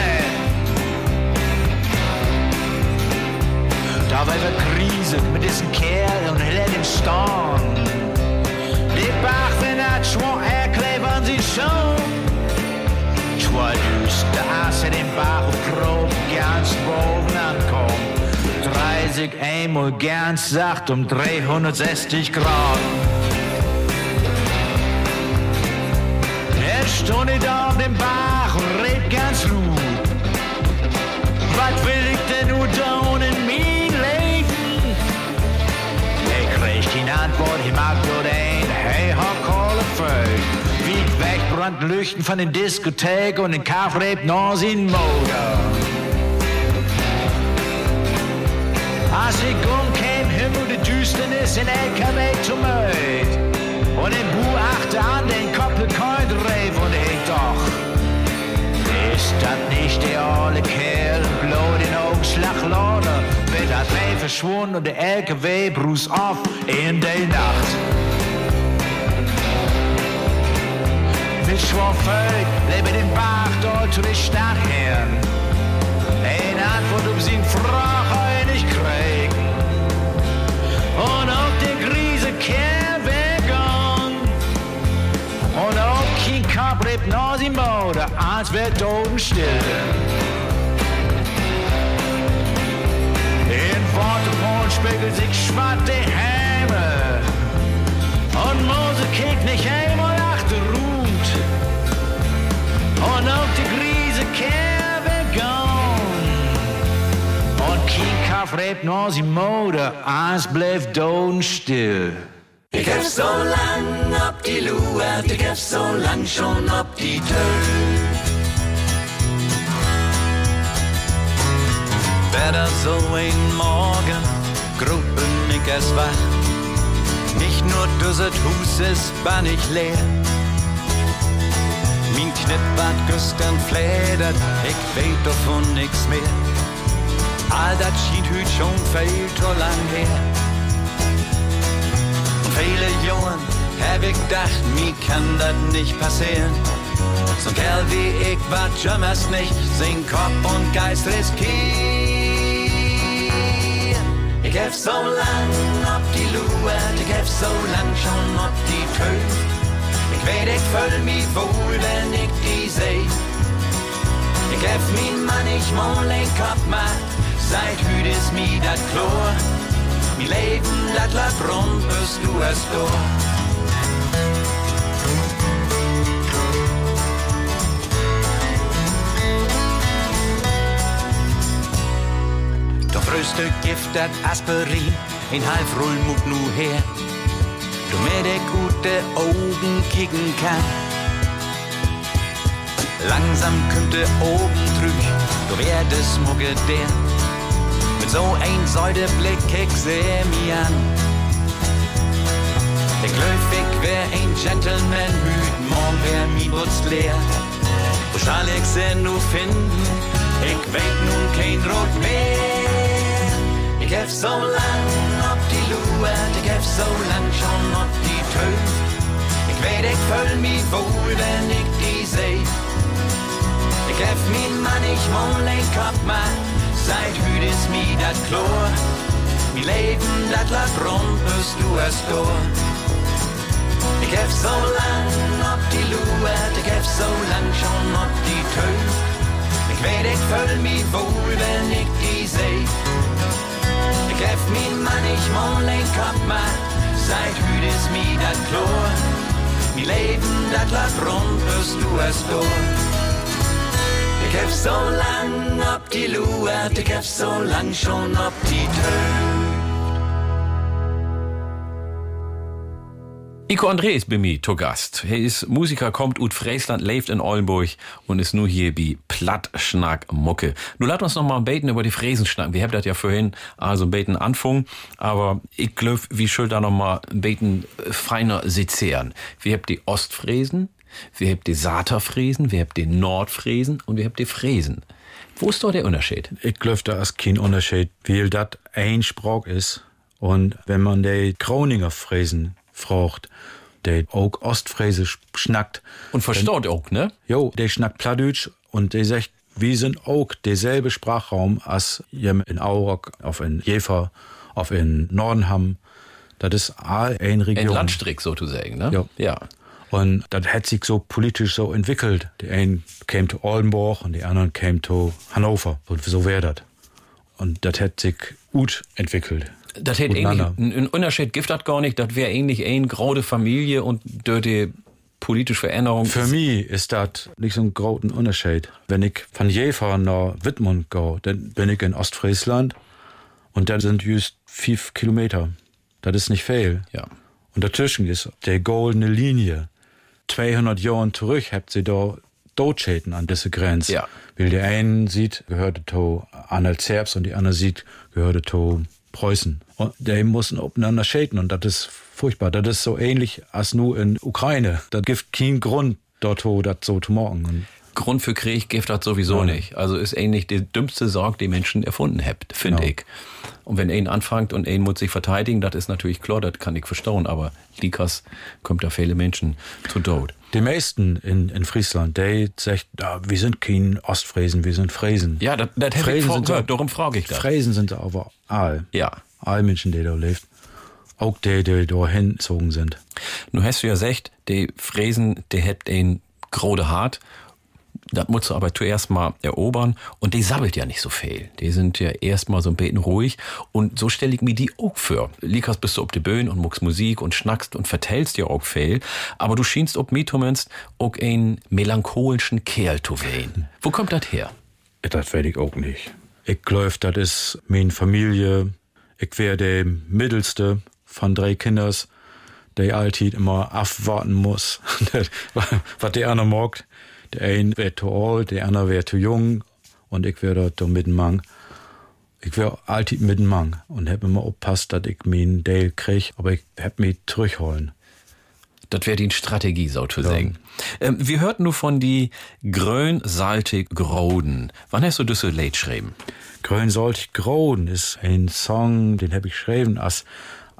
Da war er Krise mit diesem Kerl und er lädt ihn stehen. Die Bach, wenn er schon erklebt an sie schon. Zwei düster Asse den Bach und grob ganz boven ankommen. 30 einmal ganz sacht um 360 Grad. Er stund nicht auf dem Bach und red ganz ruhig. Was will die ich mag nur den, hey, hock alle Vögel. Wie weg brannten Lüchten von den Diskotheken und den Kaffreeb noch in Motor. Als ik omkeek, himmel de duisternis in LKW meid. Und den Bu an den Koppelkein dreef und ich doch. Ist das nicht der alle Kerl, bloß den Augenschlag Lorne? Wird das Weh verschwunden und der LKW brus auf in der Nacht. Mit Schwafeld, lebe den Bach dort zu der Stadt her. Ein Antwort um sie Frage nicht kriegen. Und auch der Krise Kerl weggegangen. Und auch kein Kopf lebt noch im Motor, als wär totenstill. In Waterpol spiegelt sich schwatte Häme. Und Mose kickt nicht einmal achterruht. Und auch die Krise Kerl weggegangen. Und kein Kopf lebt noch im Motor, als bleibt totenstill. Ich hab so lang ab die Luert, ich hab so lang schon ab die Tür. Wetter so ein Morgen, Gruppen ich es wach. Nicht nur düsset Hus ist ban ich leer. Mein Knipp wat gestern fledert, ich weet davon nix mehr. All dat schied hüt schon viel zu lang her. Viele Jungen hab ich gedacht, mir kann das nicht passieren. So ein Kerl wie ich war jammers nicht, sing Kopf und Geist riskieren. Ich hab so lang ob die Luert, ich hab so lang schon ob die Tür. Ich weet, ich fühl mich wohl, wenn ich die seh. Ich hab mein Mann, ich mal den Kopf macht, seit hüt ist mir dat Chlor. Mi Leben, dat läuft rund, bis du es durch. Frühste Gift, dat Aspirin, in halb Rull mut nu her. Du mir de gute Augen kicken kann. Langsam kommt de oben drüch, du werdest mucke der. Mit so ein Säudeblick ich seh mir an. Der Glöfig wär ein Gentleman, müd, morgen wär mi Butz leer. Wo schall ich sie nu finden? Ich weet nun kein Rot mehr. Ich hab so lang ob die Lue, ich hab so lang schon ob die Tö. Ich weet, ich fühl mich wohl, wenn ich die seh. Ich hab mein Mann, ich mon leid Kopf mal, seit hüt is mi dat Chlor. Mi Leben, dat lag rund, bis du es durch. Ich hab so lang ob die Lue, ich hab so lang schon ob die Tö. Ich weet, ich fühl mich wohl, wenn ich die seh. Hab mein Mann, ich mon leid Kopf mal, seit hüt is mi dat Chlor. Mi Leben, dat lag rund, bis du es durch. Ich hab so lang ob die Lue, ich hab so lang schon ob die Tö. Iko André ist bei mir zu Gast. Er ist Musiker, kommt ut Friesland, lebt in Oldenburg und ist nur hier wie Plattschnack Mucke. Nu lasst uns noch mal beten über die Fräsen schnacken. Wir haben das ja vorhin also beten anfangen, aber ich glaube, wie schuld da noch mal beten feiner sezieren. Wir habt die Ostfräsen, wir habt die Saterfräsen, wir habt die Nordfräsen und wir habt die Fräsen. Wo ist da der Unterschied? Ich glaube, da ist kein Unterschied, weil das ein Sprach ist. Und wenn man die Groninger Fräsen fragt, der auch Ostfräse schnackt. Und verstaut auch, ne? Jo, der schnackt Plattdeutsch und der sagt, wir sind auch derselbe Sprachraum als in Aurock, auf in Jever, auf in Nordenham. Das ist all ein Region. Ein Landstrick sozusagen, ne? Ja. ja. Und das hat sich so politisch so entwickelt. Die einen kämen zu Oldenburg und die anderen kämen zu Hannover. Und so wäre das. Und das hat sich gut entwickelt. Das hätte Miteinander. ein Unterschied gibt das gar nicht. Das wäre eigentlich ein graude Familie und die politische Veränderung. Für mich ist das nicht so ein großer Unterschied. Wenn ich von Jever nach Wittmund gehe, dann bin ich in Ostfriesland und dann sind just fünf Kilometer. Das ist nicht viel. Ja. Und dazwischen ist der goldene Linie. 200 Jahre zurück habt sie da Totschäden an diese Grenze. Ja. Weil der einen sieht, gehörte zu Arnold Zerbst und die andere sieht, gehörte zu Preußen. Und die mussten aufeinander schäden und das ist furchtbar. Das ist so ähnlich als nur in Ukraine. Das gibt keinen Grund, dort wo das so zu morgen. Und Grund für Krieg gibt das sowieso nicht. Also ist ähnlich die dümmste Sorge, die Menschen erfunden habt, finde Genau. ich. Und wenn ein anfängt und ein muss sich verteidigen, das ist natürlich klar, das kann ich verstauen, aber Likas kommt da viele Menschen zu Tod. Die meisten in, in Friesland, die sagt, ah, wir sind kein Ostfräsen, wir sind Fräsen. Ja, das, das hätte ich gehört, so- darum frage ich das. Fräsen sind aber all. Ja. All Menschen, die da lebt. Auch die, die da hingezogen sind. Nun hast du ja gesagt, die Fräsen, die habt ein grode Hart. Das musst du aber zuerst mal erobern. Und die sabbelt ja nicht so viel. Die sind ja erstmal so ein bisschen ruhig. Und so stelle ich mir die auch vor. Likas bist du ob die Böen und muckst Musik und schnackst und vertellst dir auch viel. Aber du schienst ob mir zumindest auch einen melancholischen Kerl zu wehen. Wo kommt das her? Das weiß ich auch nicht. Ich glaube, das ist meine Familie. Ich wäre der mittelste von drei Kinders, der alltid immer abwarten muss, was der andere mag. Der eine wäre zu alt, der andere wäre zu jung und ich wäre dort mittenmang. Ich wäre alltid mittenmang und hab immer aufpasst, dass ich meinen Dale krieg, aber ich hab mich zurückholen. Das wäre die Strategie, so zu sagen. Ähm, wir hörten nur von die grön-saltig Groden. Wann hast du das so late geschrieben? Grün sollt Groden ist ein Song, den hab ich geschrieben, als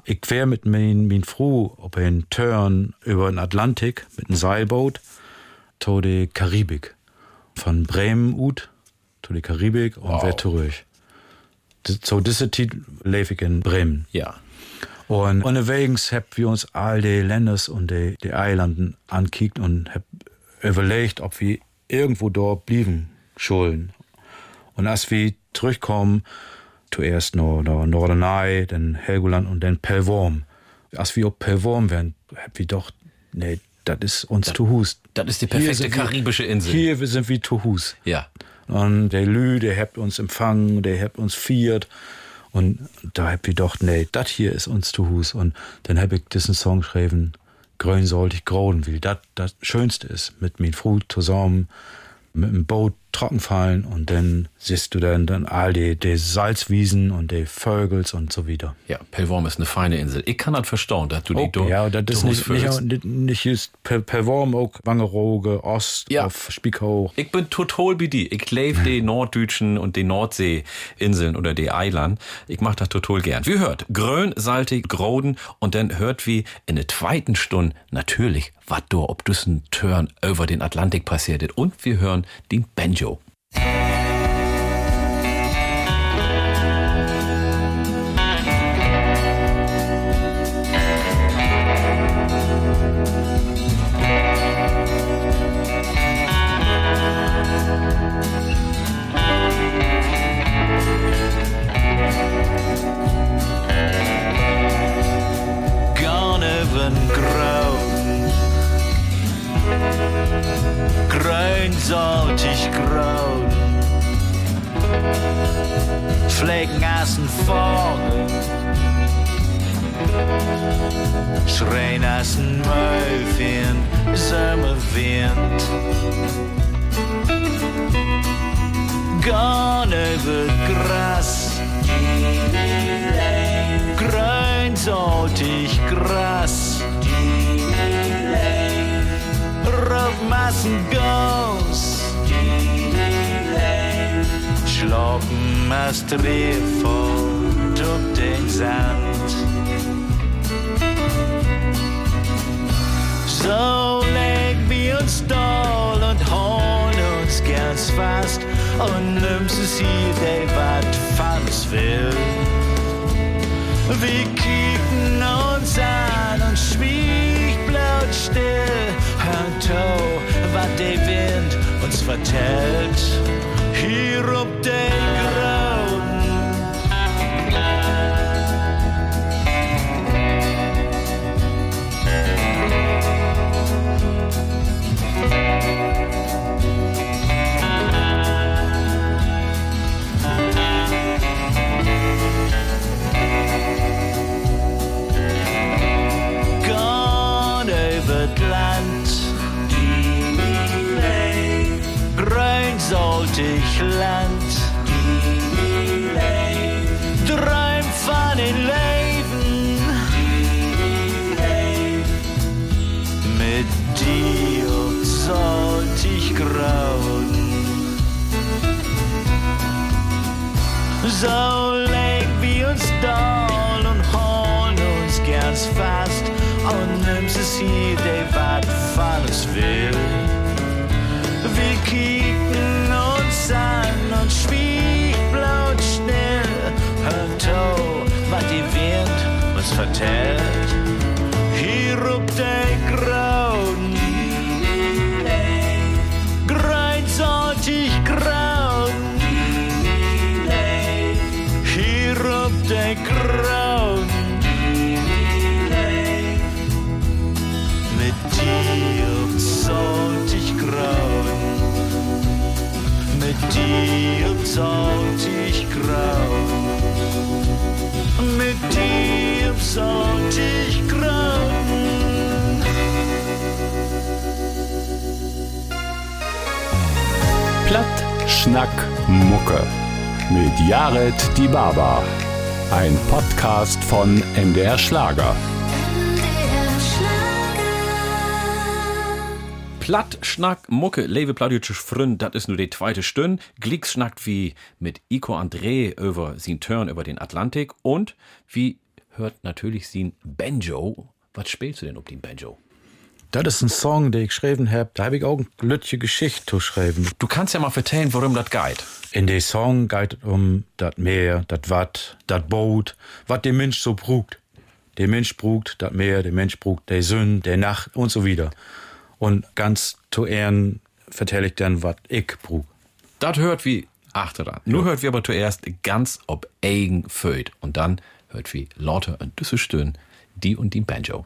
ich wär mit mein, mein Frau auf einen Turn über den Atlantik mit einem Seilboot der Karibik. Von Bremen ut der Karibik und Wow. D- So diese Zeit lebe ich in Bremen. Ja. Und unterwegs hab wir uns all die Länder und die, die Eilanden ankickt und hab überlegt, ob wir irgendwo dort blieben schulden. Und als wir zurückkommen, zuerst noch, noch Norderney, dann Helgoland und dann Pellworm. Als wir auf Pellworm wären, hab wir doch, nee, das ist uns zu Hus. Das ist die perfekte sind karibische Insel. Hier sind wir zu Hus. Ja. Und der Lü, der habt uns empfangen, der habt uns viert. Und da hab ich gedacht, nee, das hier ist uns zu Hus. Und dann hab ich diesen Song geschrieben, Grün sollte ich grauen will. Das das Schönste ist, mit mir Frau zusammen, mit dem Boot trocken fallen und dann siehst du dann, dann all die, die Salzwiesen und die Vögels und so wieder. Ja, Pellworm ist eine feine Insel. Ich kann das verstauen, dass du die Okay, ja, das ist nicht, nicht, nicht, nicht just per, per Worm auch Wangerooge, Ost, Ja. auf Spiekhoch. Ich bin total wie die. Ich lebe die Norddeutschen und die Nordseeinseln oder die Eiland. Ich mach das total gern. Wie hört, grön, saltig, groden und dann hört wie in der zweiten Stunde natürlich, was da ob düssen Turn über den Atlantik passiert ist. Und wir hören den Banjo. Fleckenassen vorne Schreinassen Möfien Sommerwind Garneven Gras grünsaltig Gras. Raubmassen Gas. Schlappen as Drehfort auf den Sand. So leg wir uns doll und holen uns ganz fast und nimmst es hier, der wat falls will. Wir kicken uns an und schwieg blaut still. Hört to, was der Wind uns vertellt. Hier ob den Grauen. Gone over das Land. Grünsaltig Land. Träum von den Leben. Mit dir sollt ich grauen. So leg wir uns doll und holen uns ganz fast und nimmst es hier, der wat falles will. Wir uns Platt, Schnack, Mucke. Mit Jared Die Baba. Ein Podcast von MDR Schlager. Platt, Schnack, Mucke, Lewe Plattdeutsche Fründ, das ist nur die zweite Stunde. Glicks schnackt wie mit Ico André über sin Turn über den Atlantik und wie hört natürlich sin Banjo. Was spielst du denn ob den Banjo? Das ist ein Song, den ich geschrieben habe. Da habe ich auch eine glückliche Geschichte zu schreiben. Du kannst ja mal vertellen, worum das geht. In dem Song geht es um das Meer, das Watt, das Boot, was der Mensch so brugt. Der Mensch brugt das Meer, der Mensch brugt der Sünn, der Nacht und so wieder. Und ganz zu Ehren vertelle ich dann, was ich brug. Das hört wie, achte dran, nur hört wie aber zuerst ganz ob eigen föd und dann hört wie lauter und düsse Stöhn, die und die Banjo.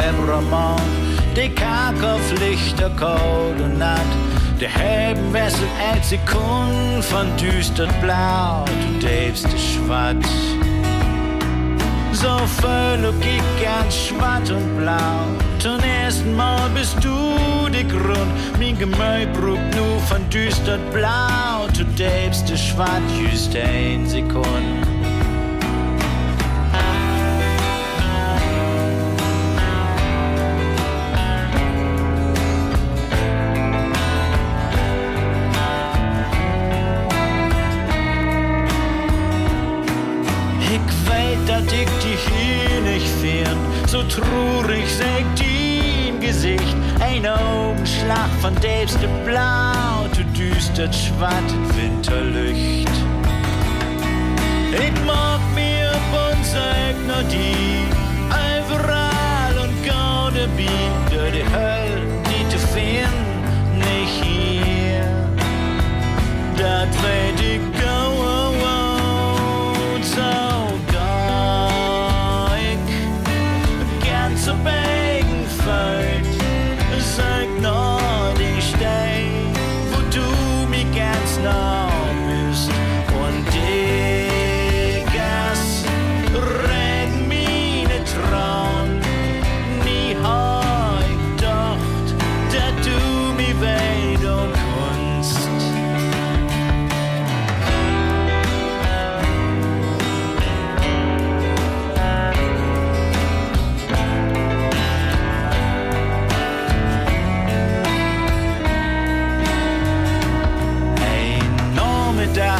Februar, die Kak auf Lichter kalt und natt. De hebben wessel als Sekunden von düstert blau, du debst de schwarz. So völlig ganz schwarz und blau. Zum ersten Mal bist du der Grund, mein Gemüt brucht nu von düstert blau, du debst de schwarz just ein Sekund. Traurig sagt dein Gesicht. Ein Augenschlag von Debste Blau, du düstert schwartet Winterlicht. Ich mag mir und sag nur die, überall und gaude biete die Hölle, die zu finden, nicht hier. Dat weet ik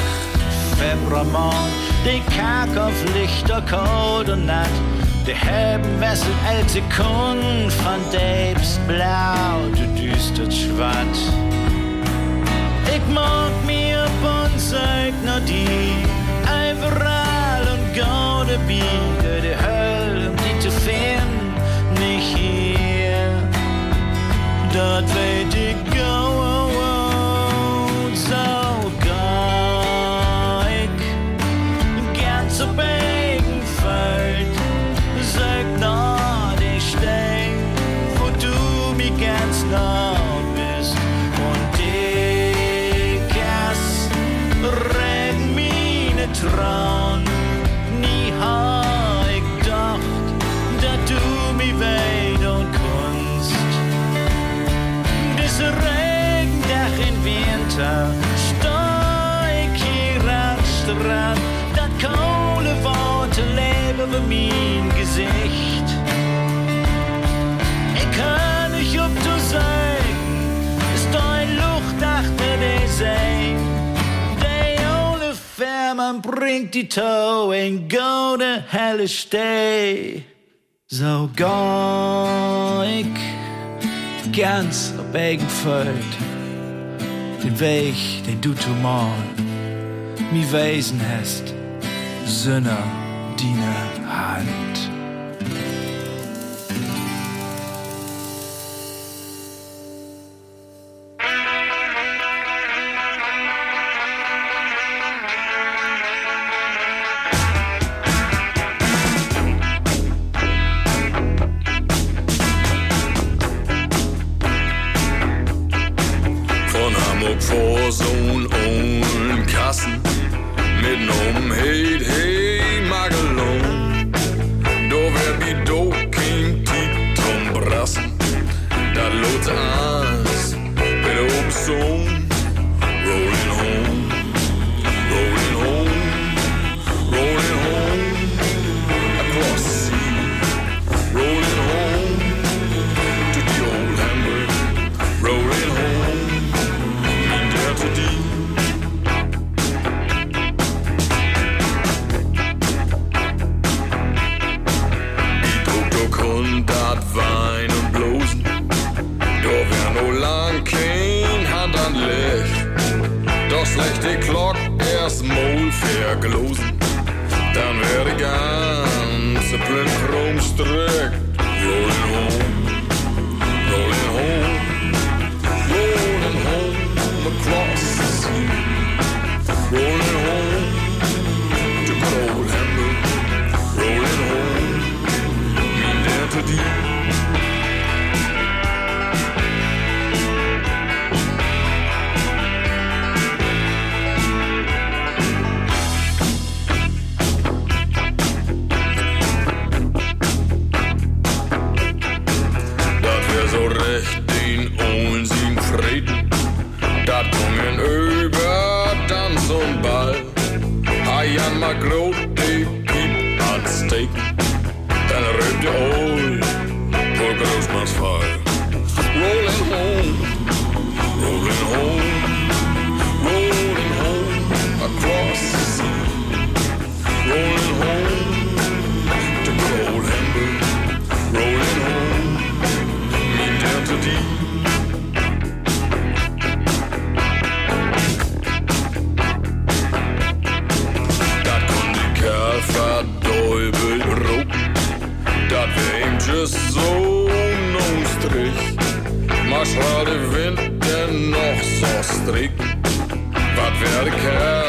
Nachmittag, Februarmorgen, die Kack auf Lichter, kalt und natt. Die haben wessel als Sekunden von Debs blau, du düstert schwarz. Ich mag mir sag nur die, überall und gaude biete die Hölle, um die zu finden, nicht hier. Dort weet ik gewoon, zo Hier am Strand. Dat kohle Worte leben über mein Gesicht. Ich kann nicht ob du sagen, ist dein Luft achter der See. Der ole Fährmann bringt die Tau in golden helle Steh. So ga ich ganz op eigen Feld. Den Weg, den du zumal mi weisen hast, Sünner, the old War der Wind denn noch strick. Wat wär der Kerl,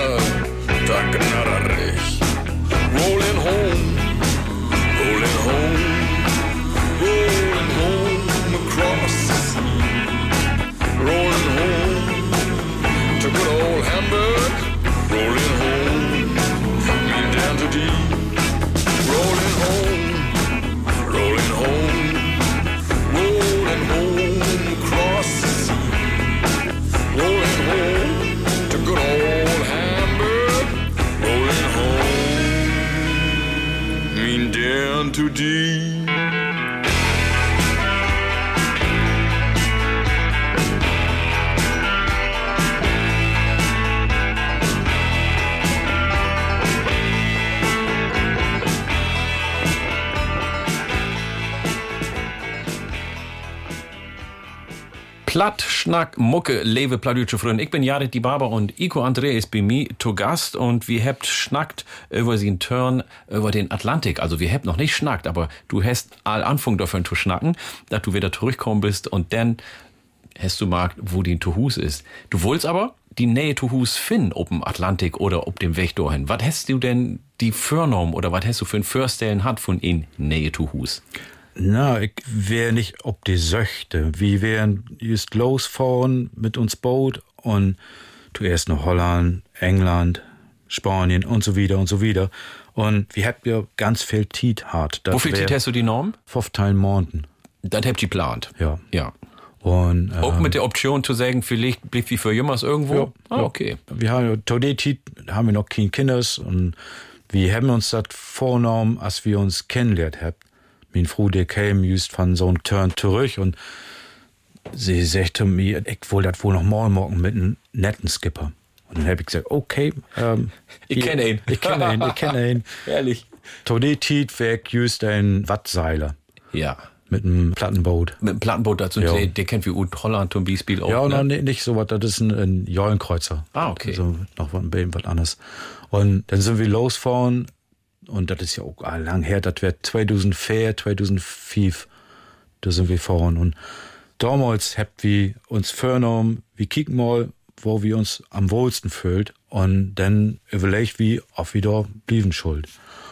Schnack, Mucke, Lewe, Pladütsche Freunde. Ich bin Jared die Barber und Ico André ist bei mir zu Gast und wir habt schnackt über den Turn über den Atlantik. Also wir habt noch nicht schnackt, aber du hast all Anfang davon zu schnacken, dass du wieder zurückkommen bist und dann hast du mag, wo die Tuhus ist. Du wolltest aber die Nähe Tuhus finden, ob dem Atlantik oder ob dem Weg dahin. Was hast du denn die Förnorm oder was hast du für ein Förstellen hat von in Nähe Tuhus? Na, ich wär nicht ob die Söchte. Wir wären just losfahren mit uns Boot und zuerst nach Holland, England, Spanien und so wieder und so wieder. Und wir habt ja ganz viel Tiet hart. Das Wofür wär hast du die Norm? 15 Monaten. Das habt ihr geplant. Ja. Ja. Und, Auch ähm, mit der Option zu sagen, vielleicht bleibt wie für jemals irgendwo? Ja, ah, ja. okay. Wir haben der Zeit haben wir noch kein Kinders und wir haben uns das vorgenommen, als wir uns kennengelernt haben. Mein Frau, der kam just von so einem Turn zurück und sie sagte mir, ich will das wohl noch morgen morgen mit einem netten Skipper. Und dann habe ich gesagt, okay. Ähm, Ich kenne ihn. Ich kenne ihn, ich kenne ihn. Ehrlich. War ich just ein Wattseiler Ja. mit einem Plattenboot. Mit dem Plattenboot dazu, Ja. der, der kennt wie Ut Holland zum Beispiel auch. Ja, ne? noch nicht, so was, das ist ein, ein Jollenkreuzer. Ah, okay. Also noch was, was anderes. Und dann sind wir losgefahren und das ist ja auch lang her, das wäre 2004, 2005, da sind wir fahren. Und damals habt wir uns vorgenommen, wir kicken mal, wo wir uns am wohlsten fühlt und dann überlegt wie, ob wir da blieben schuld.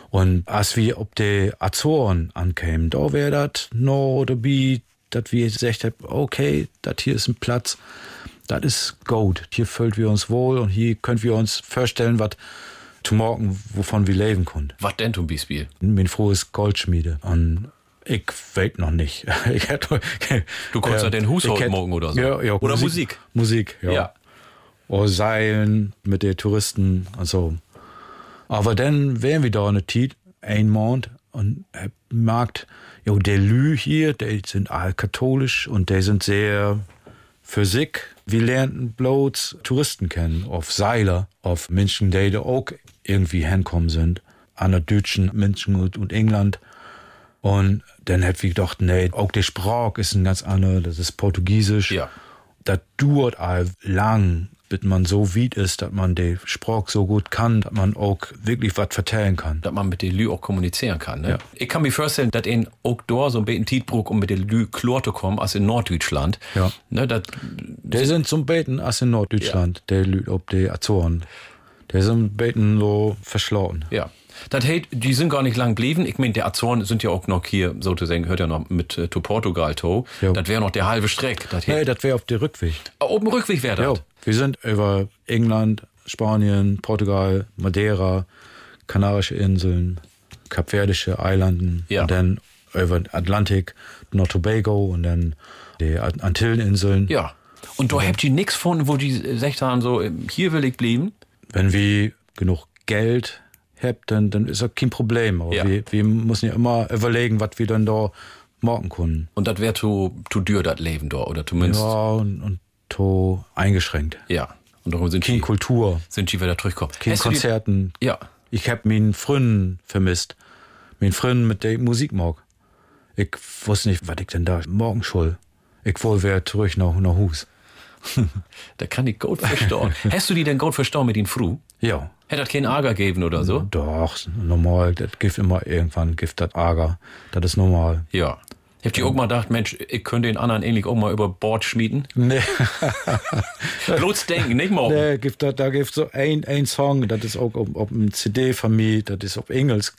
Und als wir ob die Azoren ankämen, da wäre das no dabei, dass wir gesagt haben, okay, das hier ist ein Platz, das ist gut. Hier fühlt wir uns wohl und hier können wir uns vorstellen, was zu morgen, wovon wir leben können. Was denn zum Beispiel? Mein frohes Goldschmiede. Und ich weiß noch nicht. Ich hätte- Du kannst ja den Hus hätte- morgen oder so. Ja, ja, Oder Musik. Musik, ja. Ja. Oder Seilen mit den Touristen und so. Aber dann wären wir da eine Zeit, ein Monat, und merkt, jo, der Lü hier, die sind all katholisch und die sind sehr für sich. Wir lernten bloß Touristen kennen, auf Seiler, auf Menschen, die da auch irgendwie hinkommen sind, an der deutschen Menschen und, England. Und dann hätte wir gedacht, nee, auch der Sprach ist ein ganz anderer, das ist Portugiesisch. Ja. Das dauert all lang, bis man so weit ist, dass man den Sprach so gut kann, dass man auch wirklich was vertellen kann. Dass man mit den Lü auch kommunizieren kann. Ne? Ja. Ich kann mir vorstellen, dass in auch dort so ein bisschen Tietbruck, um mit den Lü Chlor zu kommen, als in Norddeutschland. Ja. Ne, das, Der sind zum Beten als in Norddeutschland, der Lüd ob die Azoren. Der sind Beten so verschlauen. ja. Das heißt, die sind gar nicht lang geblieben. Ich meine, die Azoren sind ja auch noch hier, sozusagen, gehört ja noch mit äh, zu Portugal, to. Ja. Das wäre noch der halbe Streck. Das Nee, das wäre auf der Rückweg. oben Rückweg wäre das. wir sind über England, Spanien, Portugal, Madeira, Kanarische Inseln, Kapverdische Eilanden Ja. und dann über den Atlantik, nach Tobago und dann die Antilleninseln. Ja. Und da habt ihr nix von, wo die gesagt haben, so, äh, hier will ich bleiben. Wenn wir genug Geld habt, dann, dann ist das kein Problem. Aber Ja. wir, wir müssen ja immer überlegen, was wir dann da morgen können. Und das wäre zu, zu dür, das Leben da, oder zumindest. Ja, und, und to eingeschränkt. Ja. Und darum sind Keine die, Kultur, sind die wieder zurückgekommen. keine Hast Konzerten. Ja. Ich hab meinen Freund vermisst. Meinen Freund, mit der Musik mag. Ich wusste nicht, was ich denn da morgen schuld. Ich wohl wer zurück nach, nach Hus. Da kann ich gut verstauen. Hast du die denn gut verstauen mit den Fru? Ja. Hätte das keinen Ärger geben oder so? Doch, normal. Das gibt immer irgendwann, gibt das Ärger. Das ist normal. Ja. Habt ihr auch mal gedacht, Mensch, ich könnte den anderen ähnlich auch mal über Bord schmieden? Nee. Bloß denken, nicht morgen. Nee, gibt da, da gibt so ein, ein Song, das ist auch auf, auf einem CD von mir, das ist auf Englisch.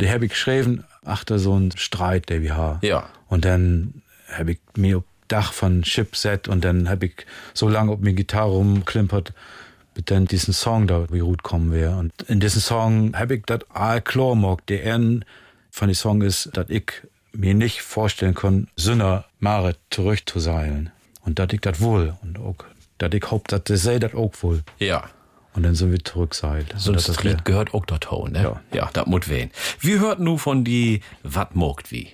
Die habe ich geschrieben, achter so ein Streit, der wir haben. Ja. Und dann habe ich mir auf Dach von Chipset und dann habe ich so lange auf mir Gitarre rumklimpert, bis dann diesen Song da wie gut kommen wäre. Und in diesem Song habe ich das all klar gemacht. Der Ern von dem Song ist, dass ich mir nicht vorstellen kann, Sünder Mare zurückzuseilen. Und dass ich das wohl. Und auch, dass ich hoffe, dass der sei das auch wohl. Ja. Und dann sind wir zurückseilt. So ein Lied gehört auch dorthin, ne? Ja. Ja, das muss wehen. Wir hörten nur von die, wat mogt wie.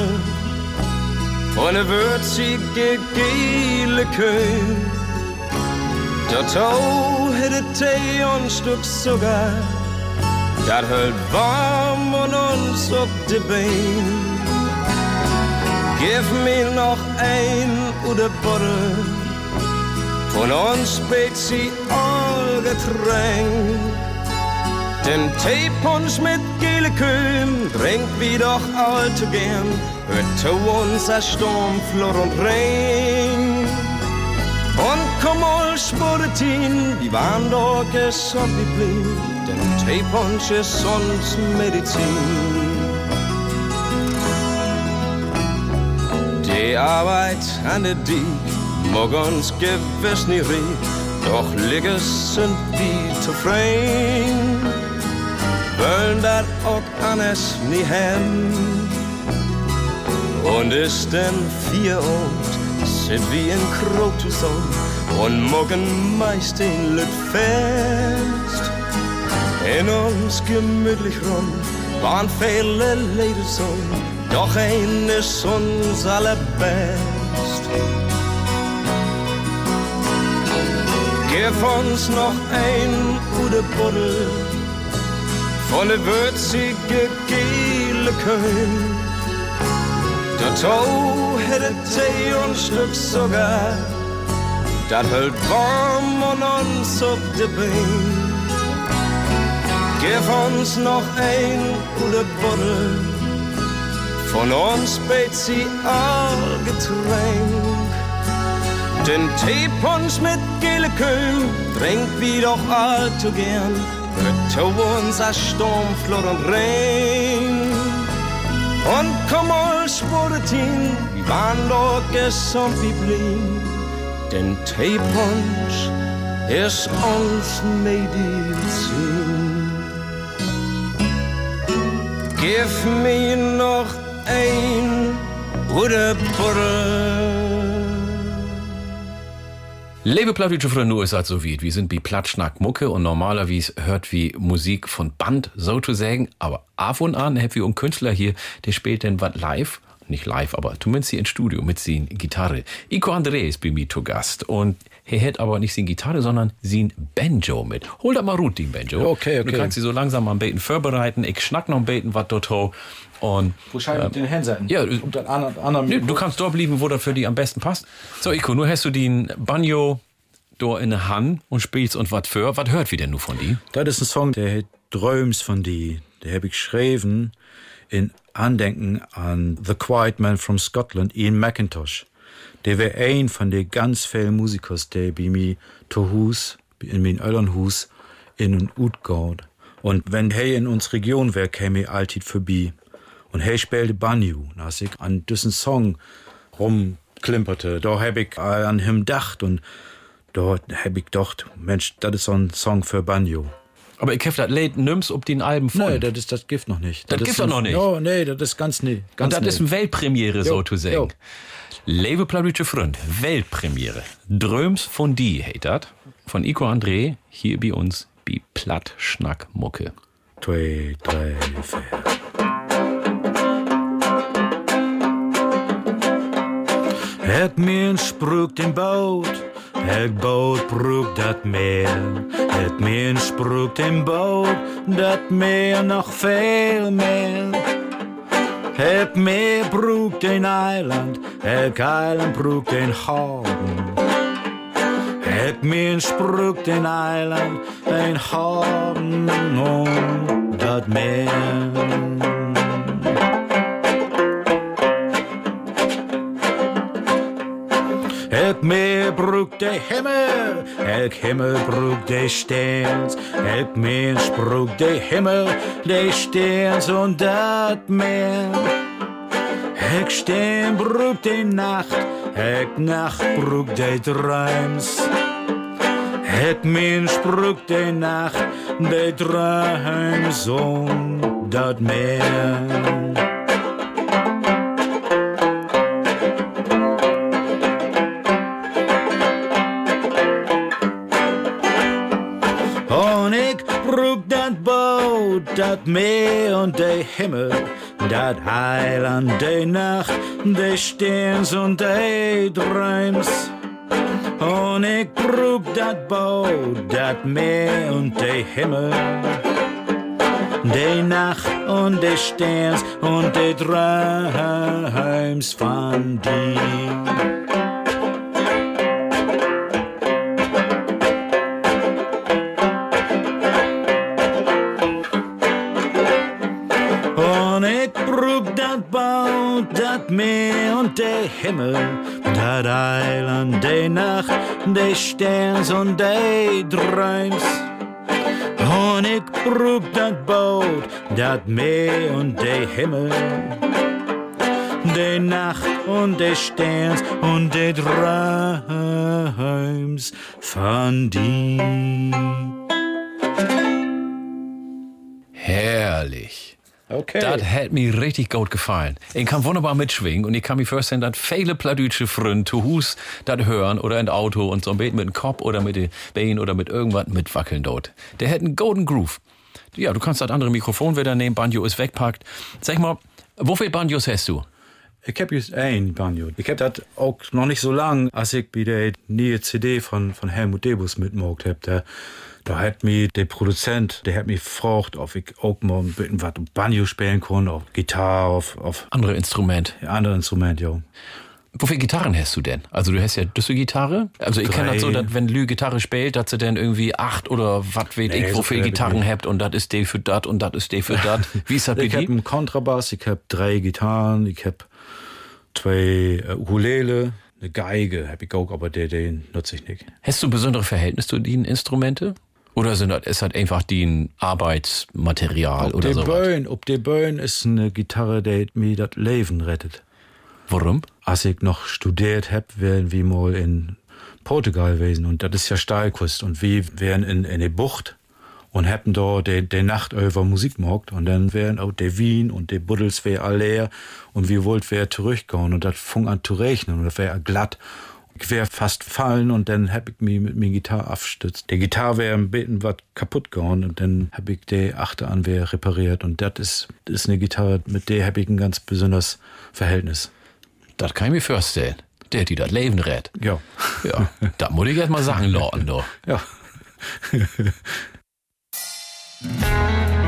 Ude Puddel von der hätte Tee und ein Stück Zucker dat hält warm und uns auf die Beine. Gib mir noch ein oder Butter, von uns Spezialgetränk. Den Teepunsch mit gele Kühen trinkt wie doch allzu gern, hört zu uns ein Sturm, Flor und Regen. Und komm mal, Spuritin, die waren doch gesund wie blieb, denn Teepunsch ist uns Medizin. Die Arbeit an der Diek mag uns gewiss nie riet, doch Ligges sind wie zufrieden. Dat auch anders nie haben. Und ist denn vier und sind wie in Krotuson und morgen meist in Lüt fest. In uns gemütlich rund waren viele Leder so, doch ein ist uns allerbest. Gib uns noch ein gute Buddel von der würzige gele Köln. Dazu hätte Tee und Stück Zucker, das hält warm und uns auf die Beine. Gib uns noch ein gute Buddel von uns Spezialgetränk. Den Teepunsch mit gele Köln trinkt wie doch allzu gern. Zu uns ein Sturm, Flor und Regen. Und komm mal, Spuritin, wir waren doch gesund wie blieb. Denn Teepunsch ist uns Medizin. Gib mir noch ein gute Buddel. Liebe Plattdeutsche ist halt so wie. Wir sind wie Plattschnack Mucke und normalerweise hört wie Musik von Band, so zu sagen. Aber ab und an habt wir einen Künstler hier, der spielt dann was live. Nicht live, aber zumindest hier im Studio mit seiner Gitarre. Ico André ist bei mir zu Gast und er hat aber nicht seine Gitarre, sondern sein Banjo mit. Hol da mal Ruth, den Banjo. Okay, okay. Du kannst sie so langsam mal ein bisschen vorbereiten. Ich schnack noch ein bisschen was dort ho. Und Wo schreibe ich den Händen? ja, und dann anderen, anderen Nee, du kannst dort bleiben, wo das für dich am besten passt. So, Iko, nur hast du den Banjo dort in der Hand und spielst und was für. Was hört wir denn nur von dir? Das ist ein Song, der Träums von die. Der habe ich geschrieben in Andenken an The Quiet Man from Scotland, Ian McIntosh. Der war ein von den ganz vielen Musikers, der bei mir zu Hus, in mein Elternhus, in und ut geht. Und wenn er in uns Region wär, käme alltid vorbei. Und er spielte Banjo. Als ich an diesen Song rumklimperte, da hab ich an ihm gedacht und da hab ich gedacht, Mensch, das ist so ein Song für Banjo. Aber ich hab das Lied nimmst ob den Alben voll. Nee, das ist das Gift noch nicht. Das ist gibt's doch ein- noch nicht? Ja, nee, das ist ganz nie. und Ganz das ist eine Weltpremiere, so Jo, zu sagen. jo. Liebe Plattdeutsche Freund, Weltpremiere. Dröms von die, hey dat. Von Ico André, hier bei uns, bei Plattschnack Mucke. Zwei, drei, vier. Het meer sprukt in boot, het boot broekt dat meer. Het meer sprukt in boot, dat meer nog veel meer. Het meer broekt in eiland, het eiland broekt in haven. Het meer sprukt in eiland, een haven om dat meer. Het meer broekt de himmel, het himmel broekt de sterns. Het meer sproekt de himmel, de sterns und dat meer. Het steen broekt de nacht, het nacht broekt de drums. Het meer sproekt de nacht, de drums und dat meer. Dat Boot, dat Meer und der Himmel, dat Heiland, der Nacht, der Sterns und der Träums. Und ich brug dat Boot, dat Meer und der Himmel, de Nacht und de Sterns und de Träums von dir. Boot, dat Meer und de Himmel, dat Eiland, de Nacht, de Sterns und de Träums. Und ich brug dat Boot, dat Meer und de Himmel, de Nacht und de Sterns und de Träums von dir. Herrlich. Okay. Das hat mir richtig gut gefallen. Ich kann wunderbar mitschwingen und ich kann mir vorstellen, dass viele pladütsche Freunde zu Hus das hören oder in Auto und so ein bisschen mit dem Kopf oder mit den Beinen oder mit irgendwas mitwackeln dort. Der hat einen golden Groove. Ja, du kannst das andere Mikrofon wieder nehmen, Banjo ist wegpackt. Sag mal, wie viele Banjos hast du? Ich heb just ein Banjo. Ich hab das auch noch nicht so lang, als ich bei der neue CD von, von Helmut Debus mitgemacht hab. Da hat mir der Produzent, der hat mich gefragt, ob ich auch mal ein bisschen was Banjo spielen kann, auf Gitarre, auf, auf Andere Instrument. andere Instrumente, ja. Viele Gitarren hast du denn? Also du hast ja düsse Gitarre. Also ich kenne das so, dass wenn Lü Gitarre spielt, dass sie dann irgendwie acht oder was weiß Nee, ich, so wo viele viel Gitarren habt und das ist D für dat und das ist D für dat. Wie ist das bei Ich hab einen Kontrabass, ich hab drei Gitarren, ich hab zwei äh, Ukulele, eine Geige hab ich auch, aber der, den nutze ich nicht. Hast du ein besonderes Verhältnis zu den Instrumente? Oder sind das, ist das einfach die Arbeitsmaterial Ob oder der so? Böen, ob der Böen ist eine Gitarre, die mir das Leben rettet. Warum? als ich noch studiert hab, wären wir mal in Portugal gewesen und das ist ja Steilkust und wir wären in, in der Bucht und hätten da die, die Nacht über Musik gemacht und dann wären auch der Wien und der Buddels wär all leer und wir wollt wär zurückgehen und das fing an zu regnen und das wär glatt. Ich wär fast fallen und dann hab ich mich mit mir Gitarre abstützt. Die Gitarre wär ein bisschen was kaputt gegangen und dann hab ich die Achte an wär repariert und das ist, ist eine Gitarre, mit der hab ich ein ganz besonderes Verhältnis. Das kann ich mir vorstellen. Der, die das Leben rät. Ja. Ja, da muss ich erst mal sagen, Lorten, doch. Ja.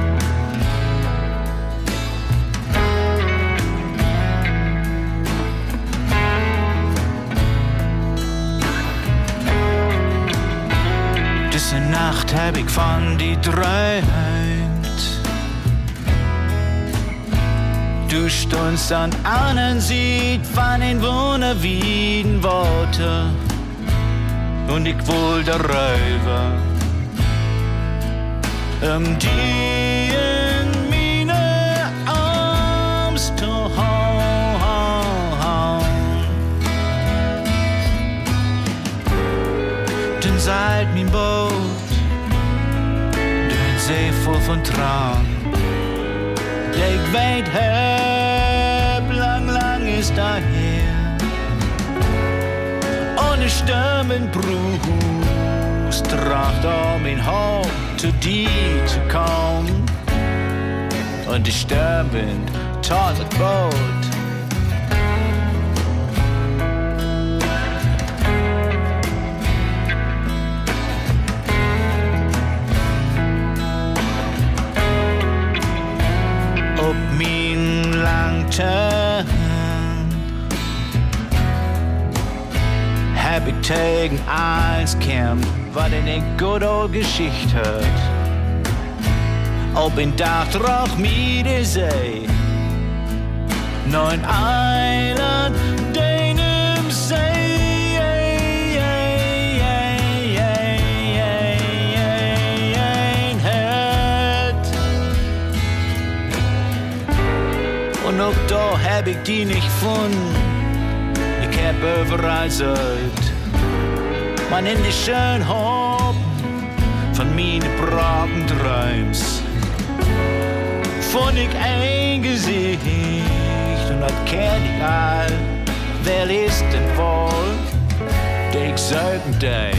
Diese Nacht hab ich von die träumt. Du stundst an einen sieht von den Wohner Wieden Worte und ich wohl der Räuber. Um die in meine Arms zu hauen. Den seid mein Boot, von Traum. Ich weet heb, lang, lang ist daher. Ohne Stimmen Brust, tracht um mein Haupt zu dir zu kommen. Und die Stimmen das Boot. Op mijn langtuin heb ik tegen eins kämpft, wat in een good old Geschichte hört. Op een dag drauf mir de Zee, neun Eiland, da hab ich die nicht gefunden. Ich hab überall seit. Man in die schön Hoppen von meine braven Träums. Von ich ein Gesicht und das kenn ich all. Wer ist denn wohl? Der ich selten day.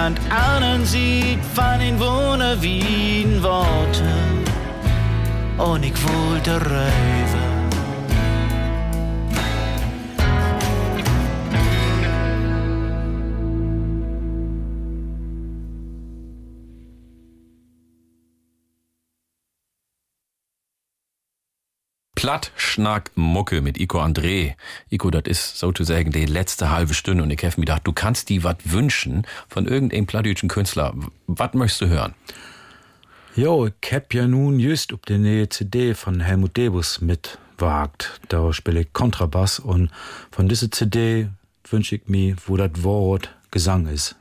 Stundst an anderen Sied von den Wohner Wien Worte und ich wollte reiven. Platt, Schnack, Mucke mit Ico André. Ico, das ist sozusagen die letzte halbe Stunde und ich hab mir gedacht, du kannst die wat wünschen von irgendeinem plattdeutschen Künstler. Was möchtest du hören? Jo, ich hab ja nun just ob die neue CD von Helmut Debus mitwagt. Da spiele ich Kontrabass und von dieser CD wünsch ich mir, wo das Wort Gesang ist.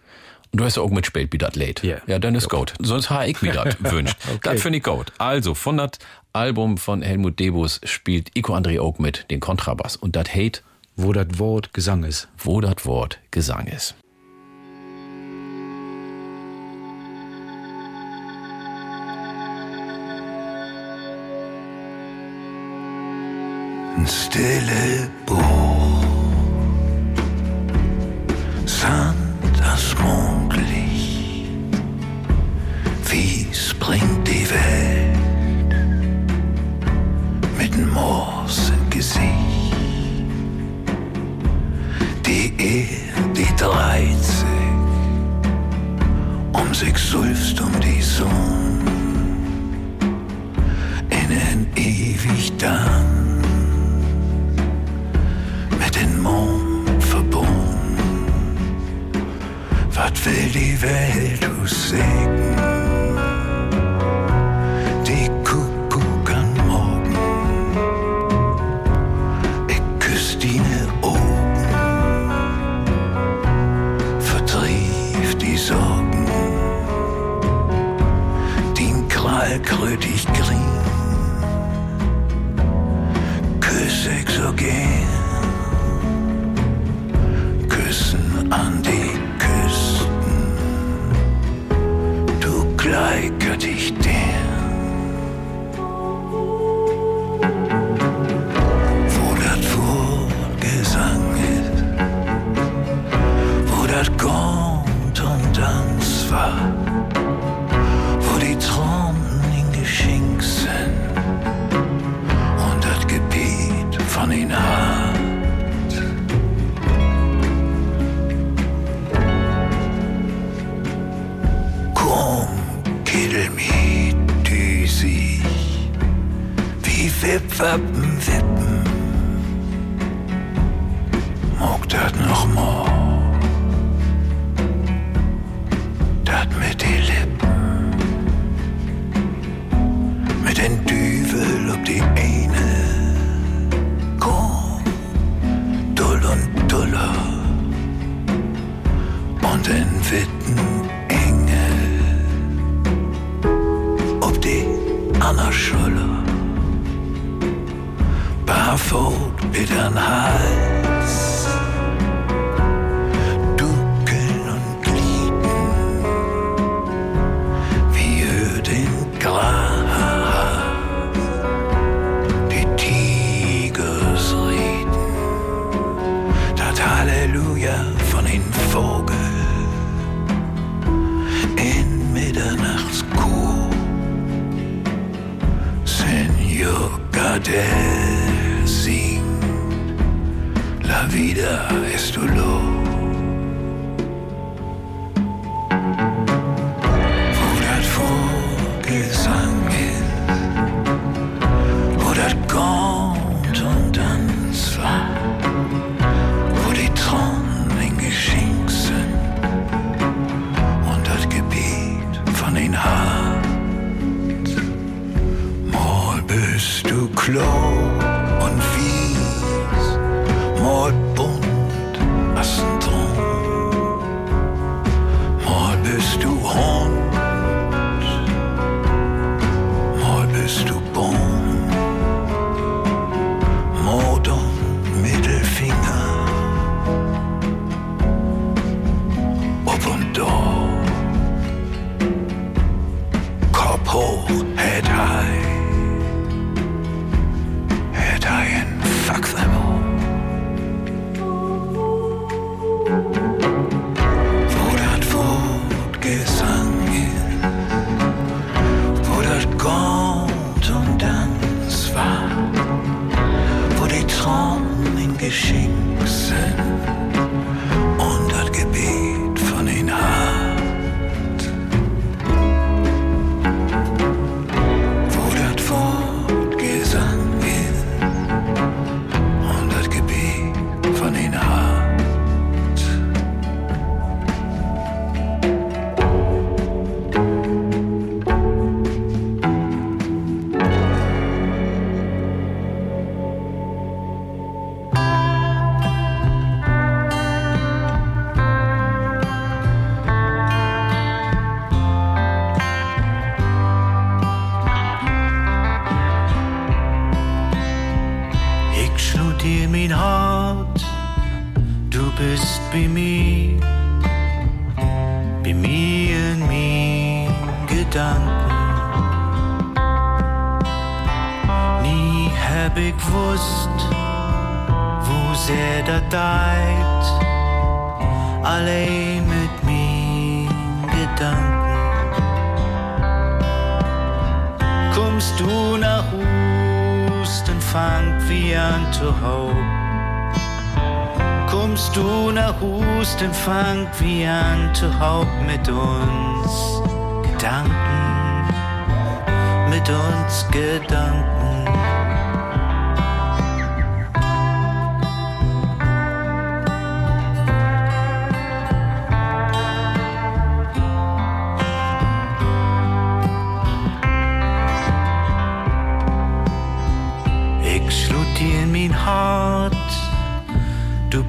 Du hast auch mitgespielt, wie das lädt. Ja. Ja, dann ist gut. Sonst habe ich mir das wünscht. Okay. Das finde ich gut. Also, von das Album von Helmut Debus spielt Ico André auch mit, den Kontrabass. Und das hate, Wo das Wort Gesang ist. wo das Wort Gesang ist. Ein stille Buch, Sand das Mondlicht, wie springt die Welt im Gesicht. Die Erde, die dreht sich, um sich seufzt um die Sonne, innen ewig dann mit dem Mond verbunden. Was will die Welt uns sagen? Den Krall krötig grün. Küss gern. Küssen an die Küsten. Du gleicher wie Wippwappen wippen. Mag dat noch mal, Kommst du nach Hus, dann fangt wie an zu Haupt. Kommst du nach Hus, dann fangt wie an zu Haupt mit uns Gedanken, mit uns Gedanken.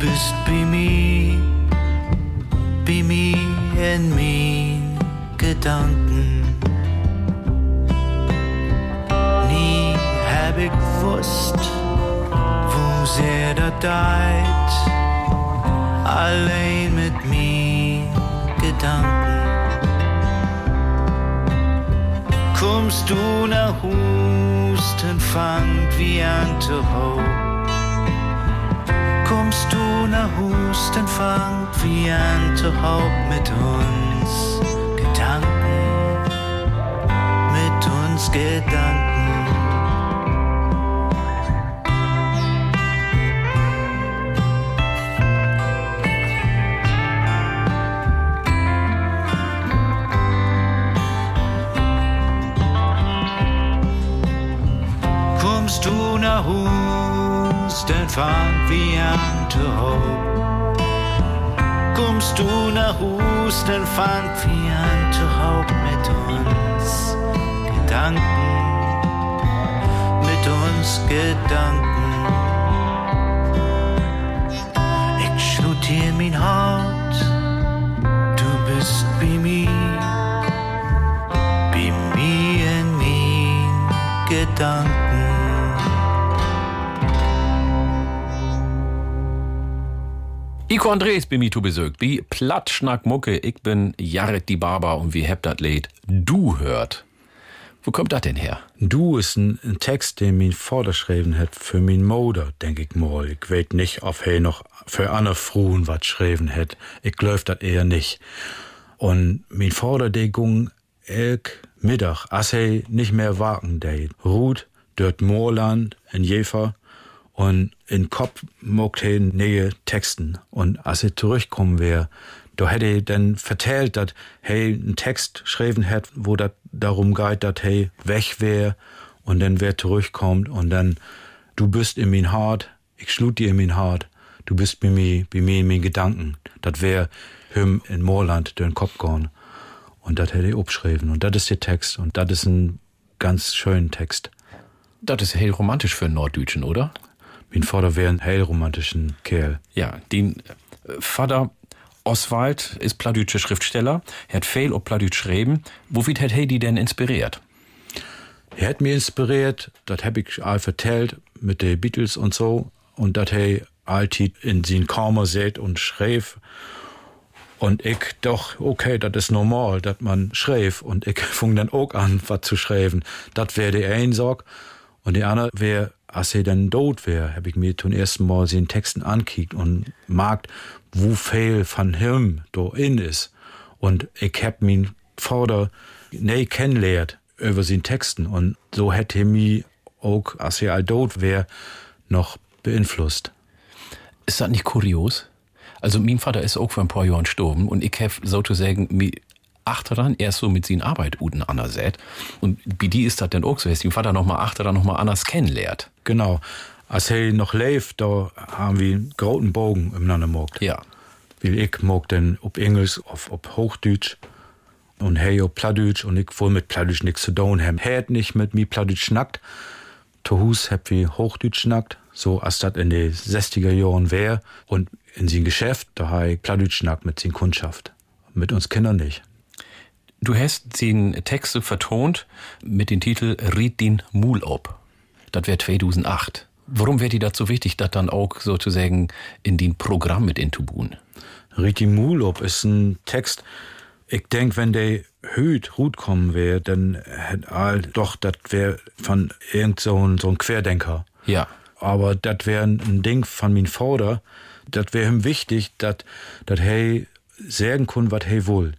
Bist bei mir, bei mir in mein Gedanken. Nie hab ich gewusst, wo sehr da deit, allein mit mir Gedanken. Kommst du nach Hus, dann fangt wie an zu Dann fangt wie zu Haupt mit uns Gedanken, mit uns Gedanken. Kommst du nach Hus, dann fangt wie an zu Haupt. Kommst du nach Hus, dann fangt wie an zu Haupt mit uns Gedanken, mit uns Gedanken. Ich dir mein Hart, du bist bei mir, bei mir in mein Gedanken. Iko Andres bei mir zu Besuch. Wie Plattschnack Mucke, ich bin Jared die Barber und wie habt dat Lied Du hört. Wo kommt das denn her? Du ist ein, Text, den mein Vater geschrieben hat für mein Moder, denk ich mal. Ich weet nicht, ob er noch für andere Frauen was geschrieben hat. Ich glaub das eher nicht. Und mein Vater, der ging elk Mittag, als er nicht mehr wagen deit, ruht dort Moorland in Jever und in Kopf mogt er neue Texten. Und als er zurückkommen wär, da hätte er dann vertellt, dass hey einen Text geschrieben hat, wo das darum geht, dass hey weg wär und dann wer zurückkommt und dann du bist in mein Hart, ich schlug dir in mein Hart, du bist bei mir, bei mir in meinen Gedanken. Das wär him in Moorland den Kopf gegangen. Und das hätte ich abgeschrieben. Und das ist der Text. Und das ist ein ganz schöner Text. Das ist hell romantisch für einen Norddeutschen, oder? Mein Vater wäre ein hellromantischen Kerl. Ja, den äh, Vater Oswald ist plattdeutscher Schriftsteller. Er hat viel auf Plattdeutsch geschrieben. Wofür hat er die denn inspiriert? Er hat mich inspiriert, das hab ich all vertellt mit den Beatles und so. Und das er alltid in sin Kammer sät und schreef. Und ich doch, okay, das ist normal, dass man schreef. Und ich fing dann auch an, was zu schreiben. Das wäre der eine Sorg. Und der andere wäre, als er dann tot wäre, hab ich mir zum ersten Mal den Texten ankickt und mag, wo viel von ihm da in ist. Und ich hab mein Vater nee kennenlernt über seinen Texten. Und so hätte er mich auch, als er all tot wäre, noch beeinflusst. Ist das nicht kurios? Also, mein Vater ist auch vor ein paar Jahren gestorben und ich habe sozusagen mich achteran erst so mit seinen Arbeit uten anerseht. Und wie die ist das denn auch so, dass mein Vater nochmal achteran nochmal anders kennenlernt. Genau. Als er noch lebt, da haben wir einen großen Bogen im mogt. Ja. Weil ich mag den ob Englisch, auf, auf Hochdeutsch und hey auf Plattdeutsch und ich wohl mit Plattdeutsch nichts zu tun haben. Hat nicht mit mir Plattdeutsch schnackt. Tohus hab wie Hochdeutsch schnackt, so als das in den 60er Jahren wär. Und in sein Geschäft, da hab ich Plattdeutsch schnackt mit sin Kundschaft. Mit uns Kindern nicht. Du hast den Texte vertont mit dem Titel Ried den Mul ob. Das wär 2008. Warum wäre die so wichtig, das dann auch sozusagen in den Programm mit intubun? Riti Mulop ist ein Text. Ich denk, wenn der Hüt Rut kommen wäre, dann hätt all doch, das wär von irgend so ein, so ein Querdenker. Ja. Aber das wär ein Ding von min Vater. Das wär ihm wichtig, dass dat hey sagen kun, wat hey wohl.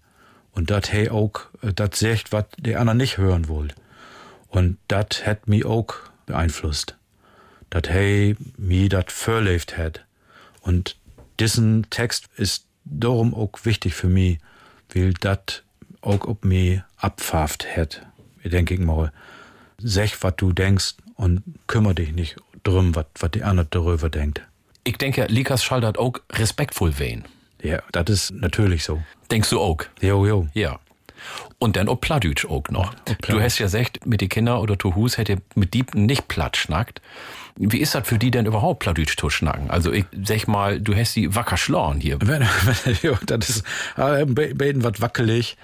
Und dat hey auch, dat sagt, wat der anderen nicht hören wohl. Und dat hätt mi auch beeinflusst. Dat hey mi dat verlebt hätt. Und diesen Text ist darum auch wichtig für mich, weil dat auch ob mir abpfafft hätt. Ich denke mal, sech, was du denkst und kümmer dich nicht drum, was die andere darüber denkt. Ich denke, Likas Schall hat auch respektvoll wehen. Ja, das ist natürlich so. Denkst du auch? Jo, jo. Ja. Und dann ob Plattdeutsch auch noch. Du hast ja gesagt, mit den Kindern oder Tuhus hätte mit Dieben nicht platt schnackt. Wie ist das für die denn überhaupt Plattdeutsch zu schnacken? Also ich sag mal, du hast die wacker schlauen hier. Wenn, wenn, jo, das ist äh, be- beten wat wackelig,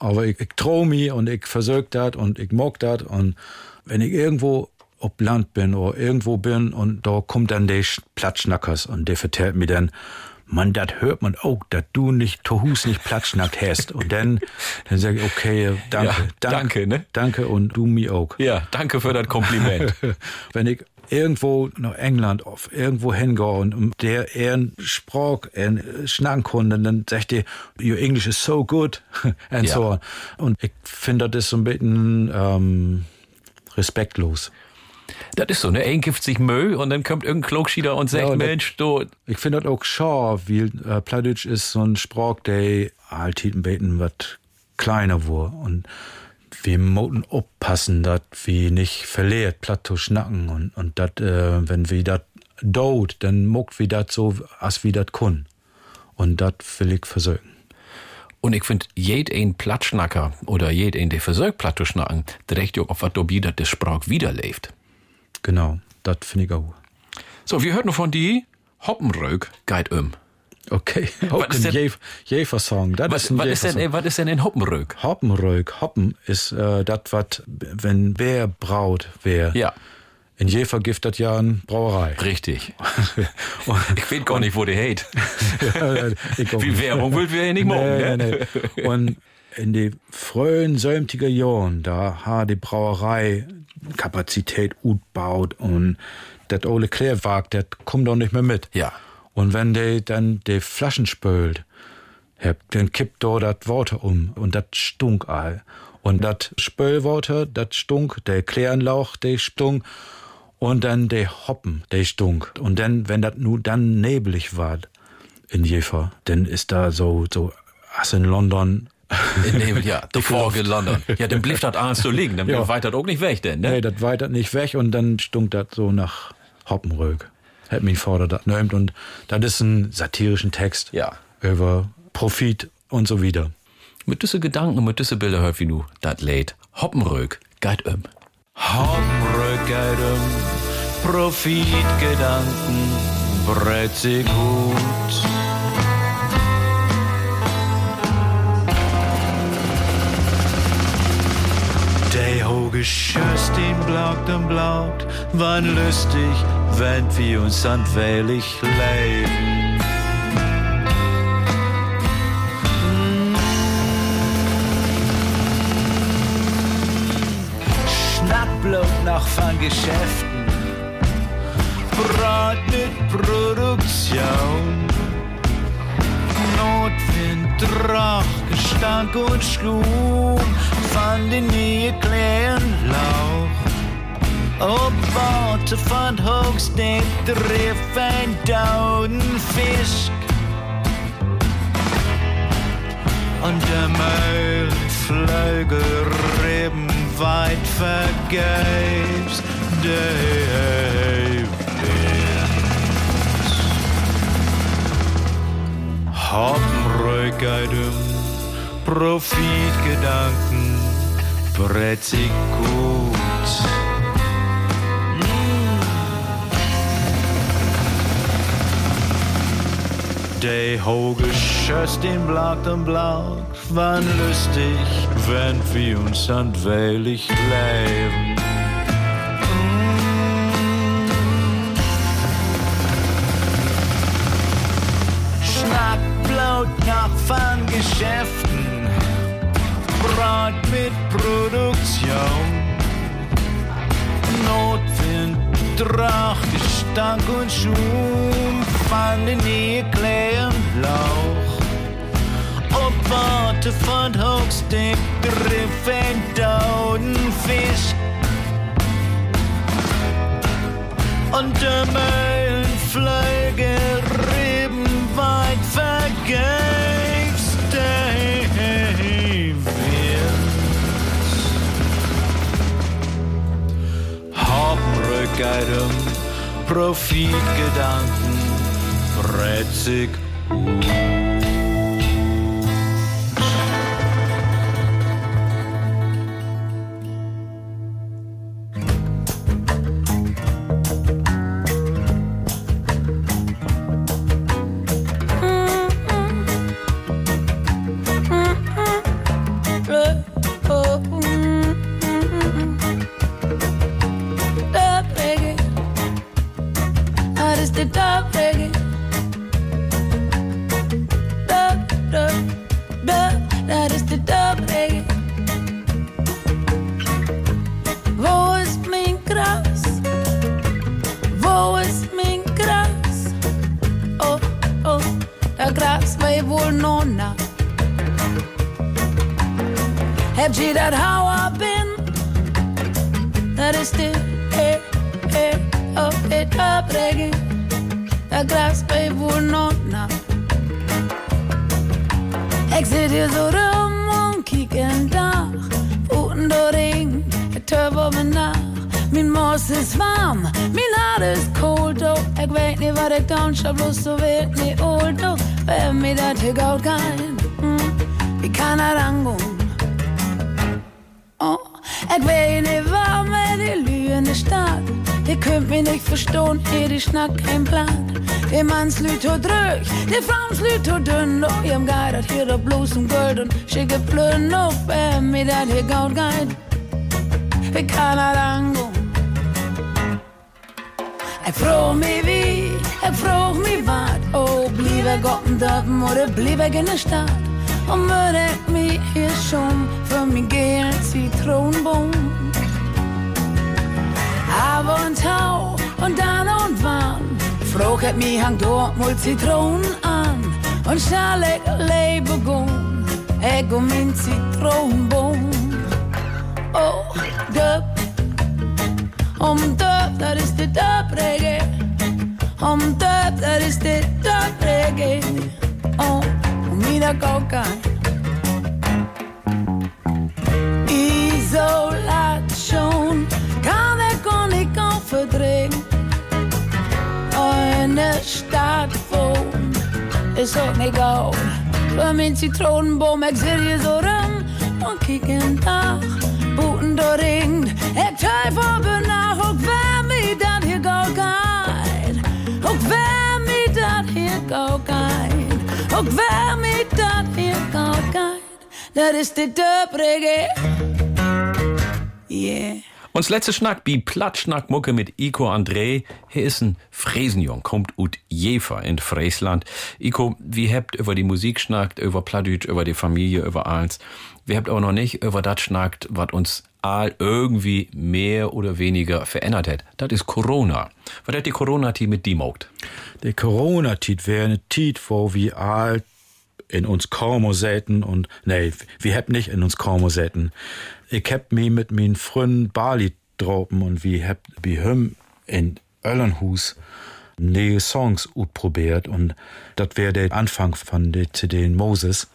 aber ich, ich trau mi und ich versög dat und ich mag dat und wenn ich irgendwo ob Land bin oder irgendwo bin und da kommt dann der Sch- Plattschnackers und der vertellt mir dann, man, dat hört man auch, dat du nicht Tohus nicht Plattschnackt hast. Und dann, dann sag ich, okay, danke, Ja, danke, ne? Danke und du mir auch. Ja, danke für das Kompliment. Wenn ich irgendwo nach England auf irgendwo hingehe und der ihren Sprach ihren schnacken konnte, dann sagt ihr, your English is so good and Ja. so on. Und ich finde das so ein bisschen ähm, respektlos. Das ist so, ne? Ein gibt sich Müll und dann kommt irgendein Klogschieder und sagt, Ja, und das- Mensch, du, Ich finde das auch schade, weil äh, Plattdeutsch ist so ein Sprach, der ein bisschen was kleiner wurde. Und wir müssen aufpassen, dass wir nicht verliert, platt zu schnacken. Und, und dat, äh, wenn wir das dort, dann muckt wir das so, als wir das können. Und das will ich versuchen. Und ich finde, jed ein Plattschnacker oder jed ein, der versucht, platt zu schnacken, der recht auch auf was dabei, dass der Sprach wiederlebt. Genau, das finde ich auch. So, wir hörten von die Hoppenrög geht um. Okay, ist denn- Jef- Jäfer-Song. Das Was, ein was, ist denn, äh, was ist denn ein Hoppenrög? Hoppenrög, Hoppen ist äh, das, was, wenn wer braut, wer. Ja, In Jever gibt das ja eine Brauerei. richtig. Ich weiß gar nicht, wo der hate. auch Wie. Werbung will wir ja nicht machen, nee, ne? nee. Und in die frühen 70er Jahren, da hat die Brauerei Kapazität gut baut und das ole Klärwag, das kommt doch nicht mehr mit. Ja. Und wenn die dann die Flaschen spült, dann kippt da das Wasser um und das stunk all. Und das Spülwasser, das stunk, der Klärenlauch, der stunk und dann der Hoppen, der stunk. Und dann, wenn das nur dann nebelig war in Jever, dann ist da so, so, als in London, In Nebel, ja. Der Vorge London. Ja, dann blieb das alles so liegen. Dann Ja. weiter auch nicht weg, denn, ne? nee, das weitert nicht weg und dann stunk das so nach Hoppenrög. Hat mich Vater das nimmt und das ist ein satirischen Text Ja. über Profit und so wieder. Mit diese Gedanken und mit diese Bilder hört wie du das lädt. Hoppenrög geht um. Hoppenrückkeiten, Profitgedanken, brett sie gut. Der hoge Schöst ihn blaugt und blaugt, wann lustig, wenn wir uns anwählig leben. Schnappblut noch von Geschäften, Brot mit Produktion. Notwind, Drach, Gestank und Schlum von den kleinen Lauch. Ob van hoogsteek drift en douden fisk. Und der Müllflügel rieben weit vergebs, Hoppenrückeidem, Profitgedanken, bretzig gut. De hoge Schöss, den blagt und blagt, wann lustig, wenn wir uns andweilig leben. Nach van Geschäften, Brot mit Produktion. Notwind, Drach, Gestank und Schum van den Eklären Lauch. Op Worte von Hochstick, Griffen, Dauden, Fisch. Und der Hauptrückeidem, Profitgedanken, bretzig. Dub hier gaut geht. Wie kann er angehen? Ich frag mich wie, ich frag mich wat. Oh, blieb er Gott im Dörpen oder er in der Stadt? Und würde ich mich hier schon für mich gehen Zitronenbaum. Aber und Tau und dann und wann frag ich mich hang dort mal Zitronen an und schall ich lebe gun, ich om döp, dat is de döp-reggae. Om döp, dat is de döp-reggae. Oh, mira coca. Isolation kan ik ook niet kan verdringen. In de stad woon is ook niet goud. Voor mijn citronenboom, ik zit hier zo rum. En kijk een dag, fundering Ett höjfobberna och vem kan den här gaukain Och dat hier kan. Ook gaukain Och dat i den kan gaukain is är det döpregel Uns letzte Schnack, bi Plattschnack-Mucke mit Iko André. Hier ist ein Fräsenjung, kommt ut Jefer in Friesland. Iko, wie habt über die Musik schnackt, über Plattdütsch, über die Familie, über alles. Wir habt aber noch nicht über das schnackt, was uns all irgendwie mehr oder weniger verändert hat. Das ist Corona. Was hat die Corona-Tit mit die mogt? Die Corona-Tit wäre eine Tit, wo wir all in uns kaum säten und, nee, wir habt nicht in uns kaum säten. Ich hab mich mit meinen Freunden Bali dropen und wir hab, wie hüm in Öllenhus neue Songs utprobiert und das wäre der Anfang von der CD Moses.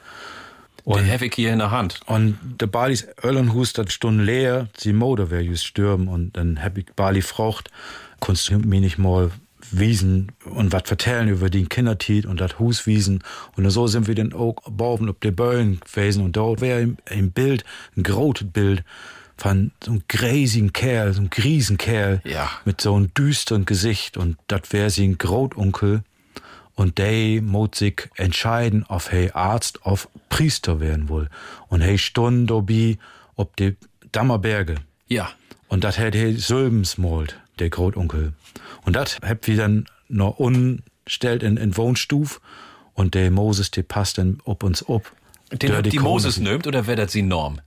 Den habe ich hier in der Hand. Und der Balis Öllenhus, das stund leer, die Mode wär just stürben und dann hab ich Bali gefragt, kannst du mir nicht mal wiesen und was vertellen über den Kindertiet und das Hus wiesen und so sind wir dann auch bauen ob der Böllen gewesen und dort wäre im, im Bild ein großes Bild von so einem gräsigen Kerl, so einem Griesenkerl Ja. mit so einem düsteren Gesicht und das wäre sein Grotonkel und der muss sich entscheiden, ob er Arzt auf Priester werden will. Und er stund dabei ob die Dammerberge. Ja. Und das hat er Sölbens malt, der Grotonkel. Und das habt wir dann noch unstellt in, in Wohnstuf und der Moses, der passt dann ob uns ob. Den habt die Moses nimmt oder wer das sie Norm?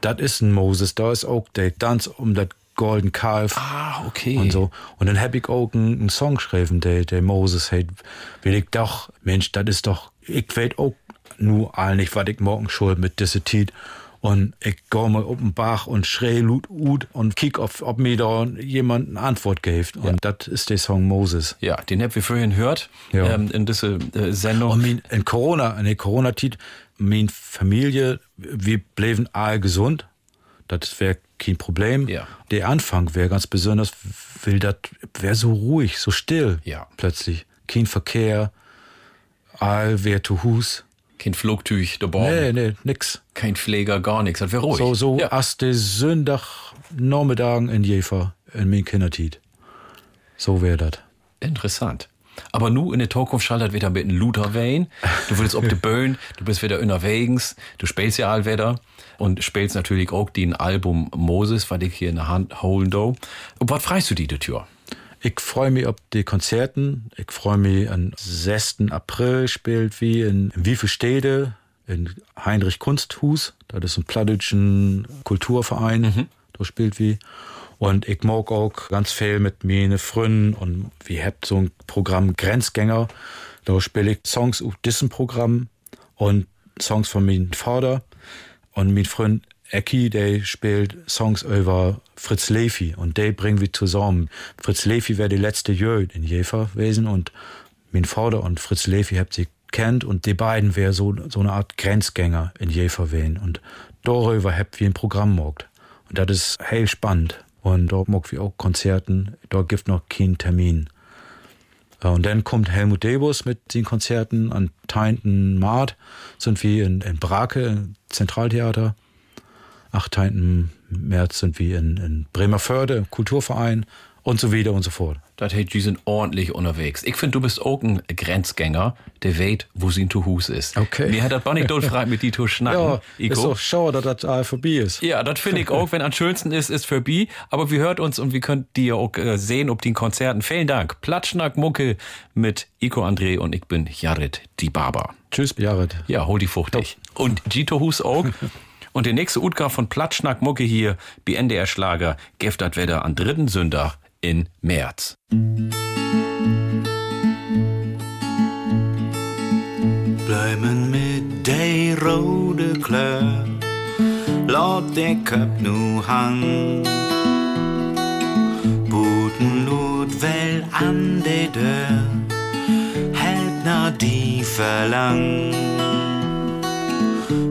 Das ist ein Moses, da ist auch der Tanz um das Golden Kalf. Ah, okay. Und so. Und dann hab ich auch einen, Song geschrieben, der, der Moses hat, will ich doch, Mensch, das ist doch, ich weet auch nur all nicht, was ich morgen schuld mit diese Tiet. Und ich geh mal auf den Bach und schrei lut ut und kick, ob, ob mir da jemand eine Antwort gibt. Und das ist der Song Moses. Ja, den habt wir vorhin gehört Ja. ähm, in diese äh, Sendung. Und mein, in Corona, in der Corona-Tit, meine Familie, wir blieben all gesund. Das wäre kein Problem. Ja. Der Anfang wäre ganz besonders, will das wäre so ruhig, so still. Ja. Plötzlich. Kein Verkehr, all wär zu Hus. Kein Flugtüch dabei. Nee, nee, nix. Kein Pfleger, gar nichts. Das wäre ruhig. So, so ja. erst der Sonntag Nachmittagen in Jefer, in mein Kindertit. So wär das. Interessant. Aber nu in der Zukunft schaltet wieder mit einem Luther Wayne. Du willst ob de Böen, du bist wieder unterwegs, du spielst ja all wieder und spielst natürlich auch den Album Moses, was ich hier in der Hand holen do. Und was freust du die die Tür? Ich freue mich auf die Konzerten. Ich freue mich am 6. April spielt wie in, in wie Städte? In Heinrich Kunsthus. Das ist ein plattdeutschen Kulturverein. Da spielt wie. Und ich mag auch ganz viel mit meine Freunden und wir habt so ein Programm Grenzgänger. Da spiele ich Songs auf diesem Programm und Songs von meinem Vater. Und mein Freund Ecki, der spielt Songs über Fritz Lefi und der bringen wir zusammen. Fritz Lefi wäre die letzte Jöd in Jever gewesen und mein Vater und Fritz Lefi habt sie kennt und die beiden wäre so, so eine Art Grenzgänger in Jever wehen und darüber habt wir ein Programm gemacht. Und das ist hell spannend. Und dort mag wir auch Konzerten, dort gibt noch keinen Termin. Äh, Und dann kommt Helmut Debus mit den Konzerten an 10. Mart sind wir in, in Brake, Zentraltheater. 8. März sind wir in, in Bremerförde, Kulturverein und so weiter und so fort. Das heißt, die sind ordentlich unterwegs. Ich finde, du bist auch ein Grenzgänger, der weet, wo sie zu Hus ist. Okay. Mir hat das nicht frei mit die zu schnacken. Ja, Iko. ist doch schade, dass das all vorbei ist. Ja, das finde ich auch, wenn am schönsten ist, ist vorbei. Aber wir hört uns und wir könnt die auch äh, sehen ob den Konzerten. Vielen Dank. Platschnack Mucke mit Iko André und ich bin Jared die Barber. Tschüss, Jared. Ja, hol die fuchtig. Und Gito Hus auch. Und der nächste Utgar von Platschnack Mucke hier, bei NDR Schlager, das Wetter am dritten Sünder in März. Bleiben mit der rode kleur, laat de cup nu hang. Boeten loopt wel aan de deur, hält na die verlang.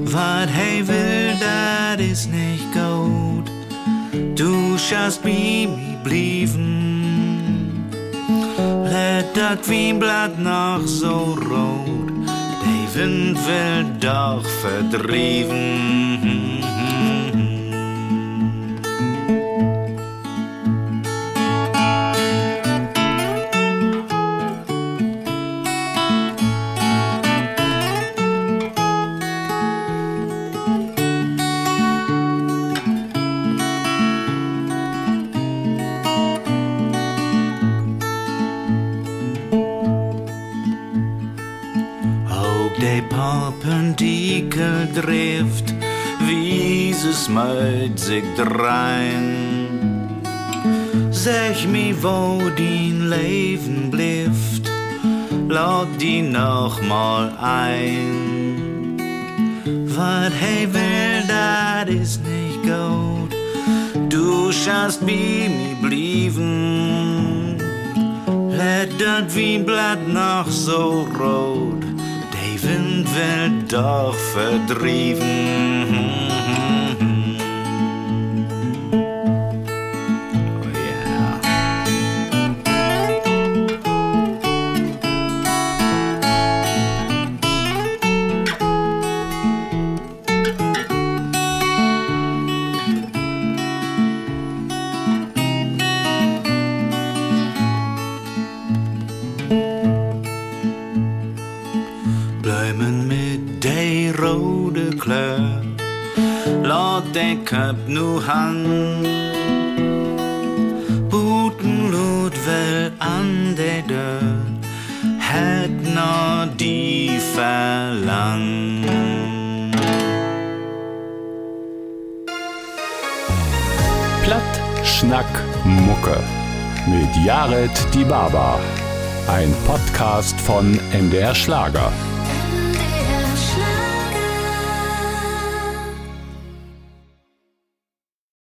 Wat hij wil, dat is niet goed. Du schaust bij mij blijven. Let dat Wienblad noch so rot, der Wind will doch verdrieven. De Perpendikel drift, wie es meid sich drein. Sag mi, wo din Leben blieft, laat die noch mal ein. Wat hij wil, dat is nicht gut, Du schaust bei mir blieben. Let dat Wienblatt noch so rot, der Wind will doch verdrieven. Rode kleur. Laat de cup nu hang. Boeten lood wel aan de deur. Het naar die verlang. Platt, Schnack, Mucke. Mit Jared Die Baba. Ein Podcast von MDR Schlager.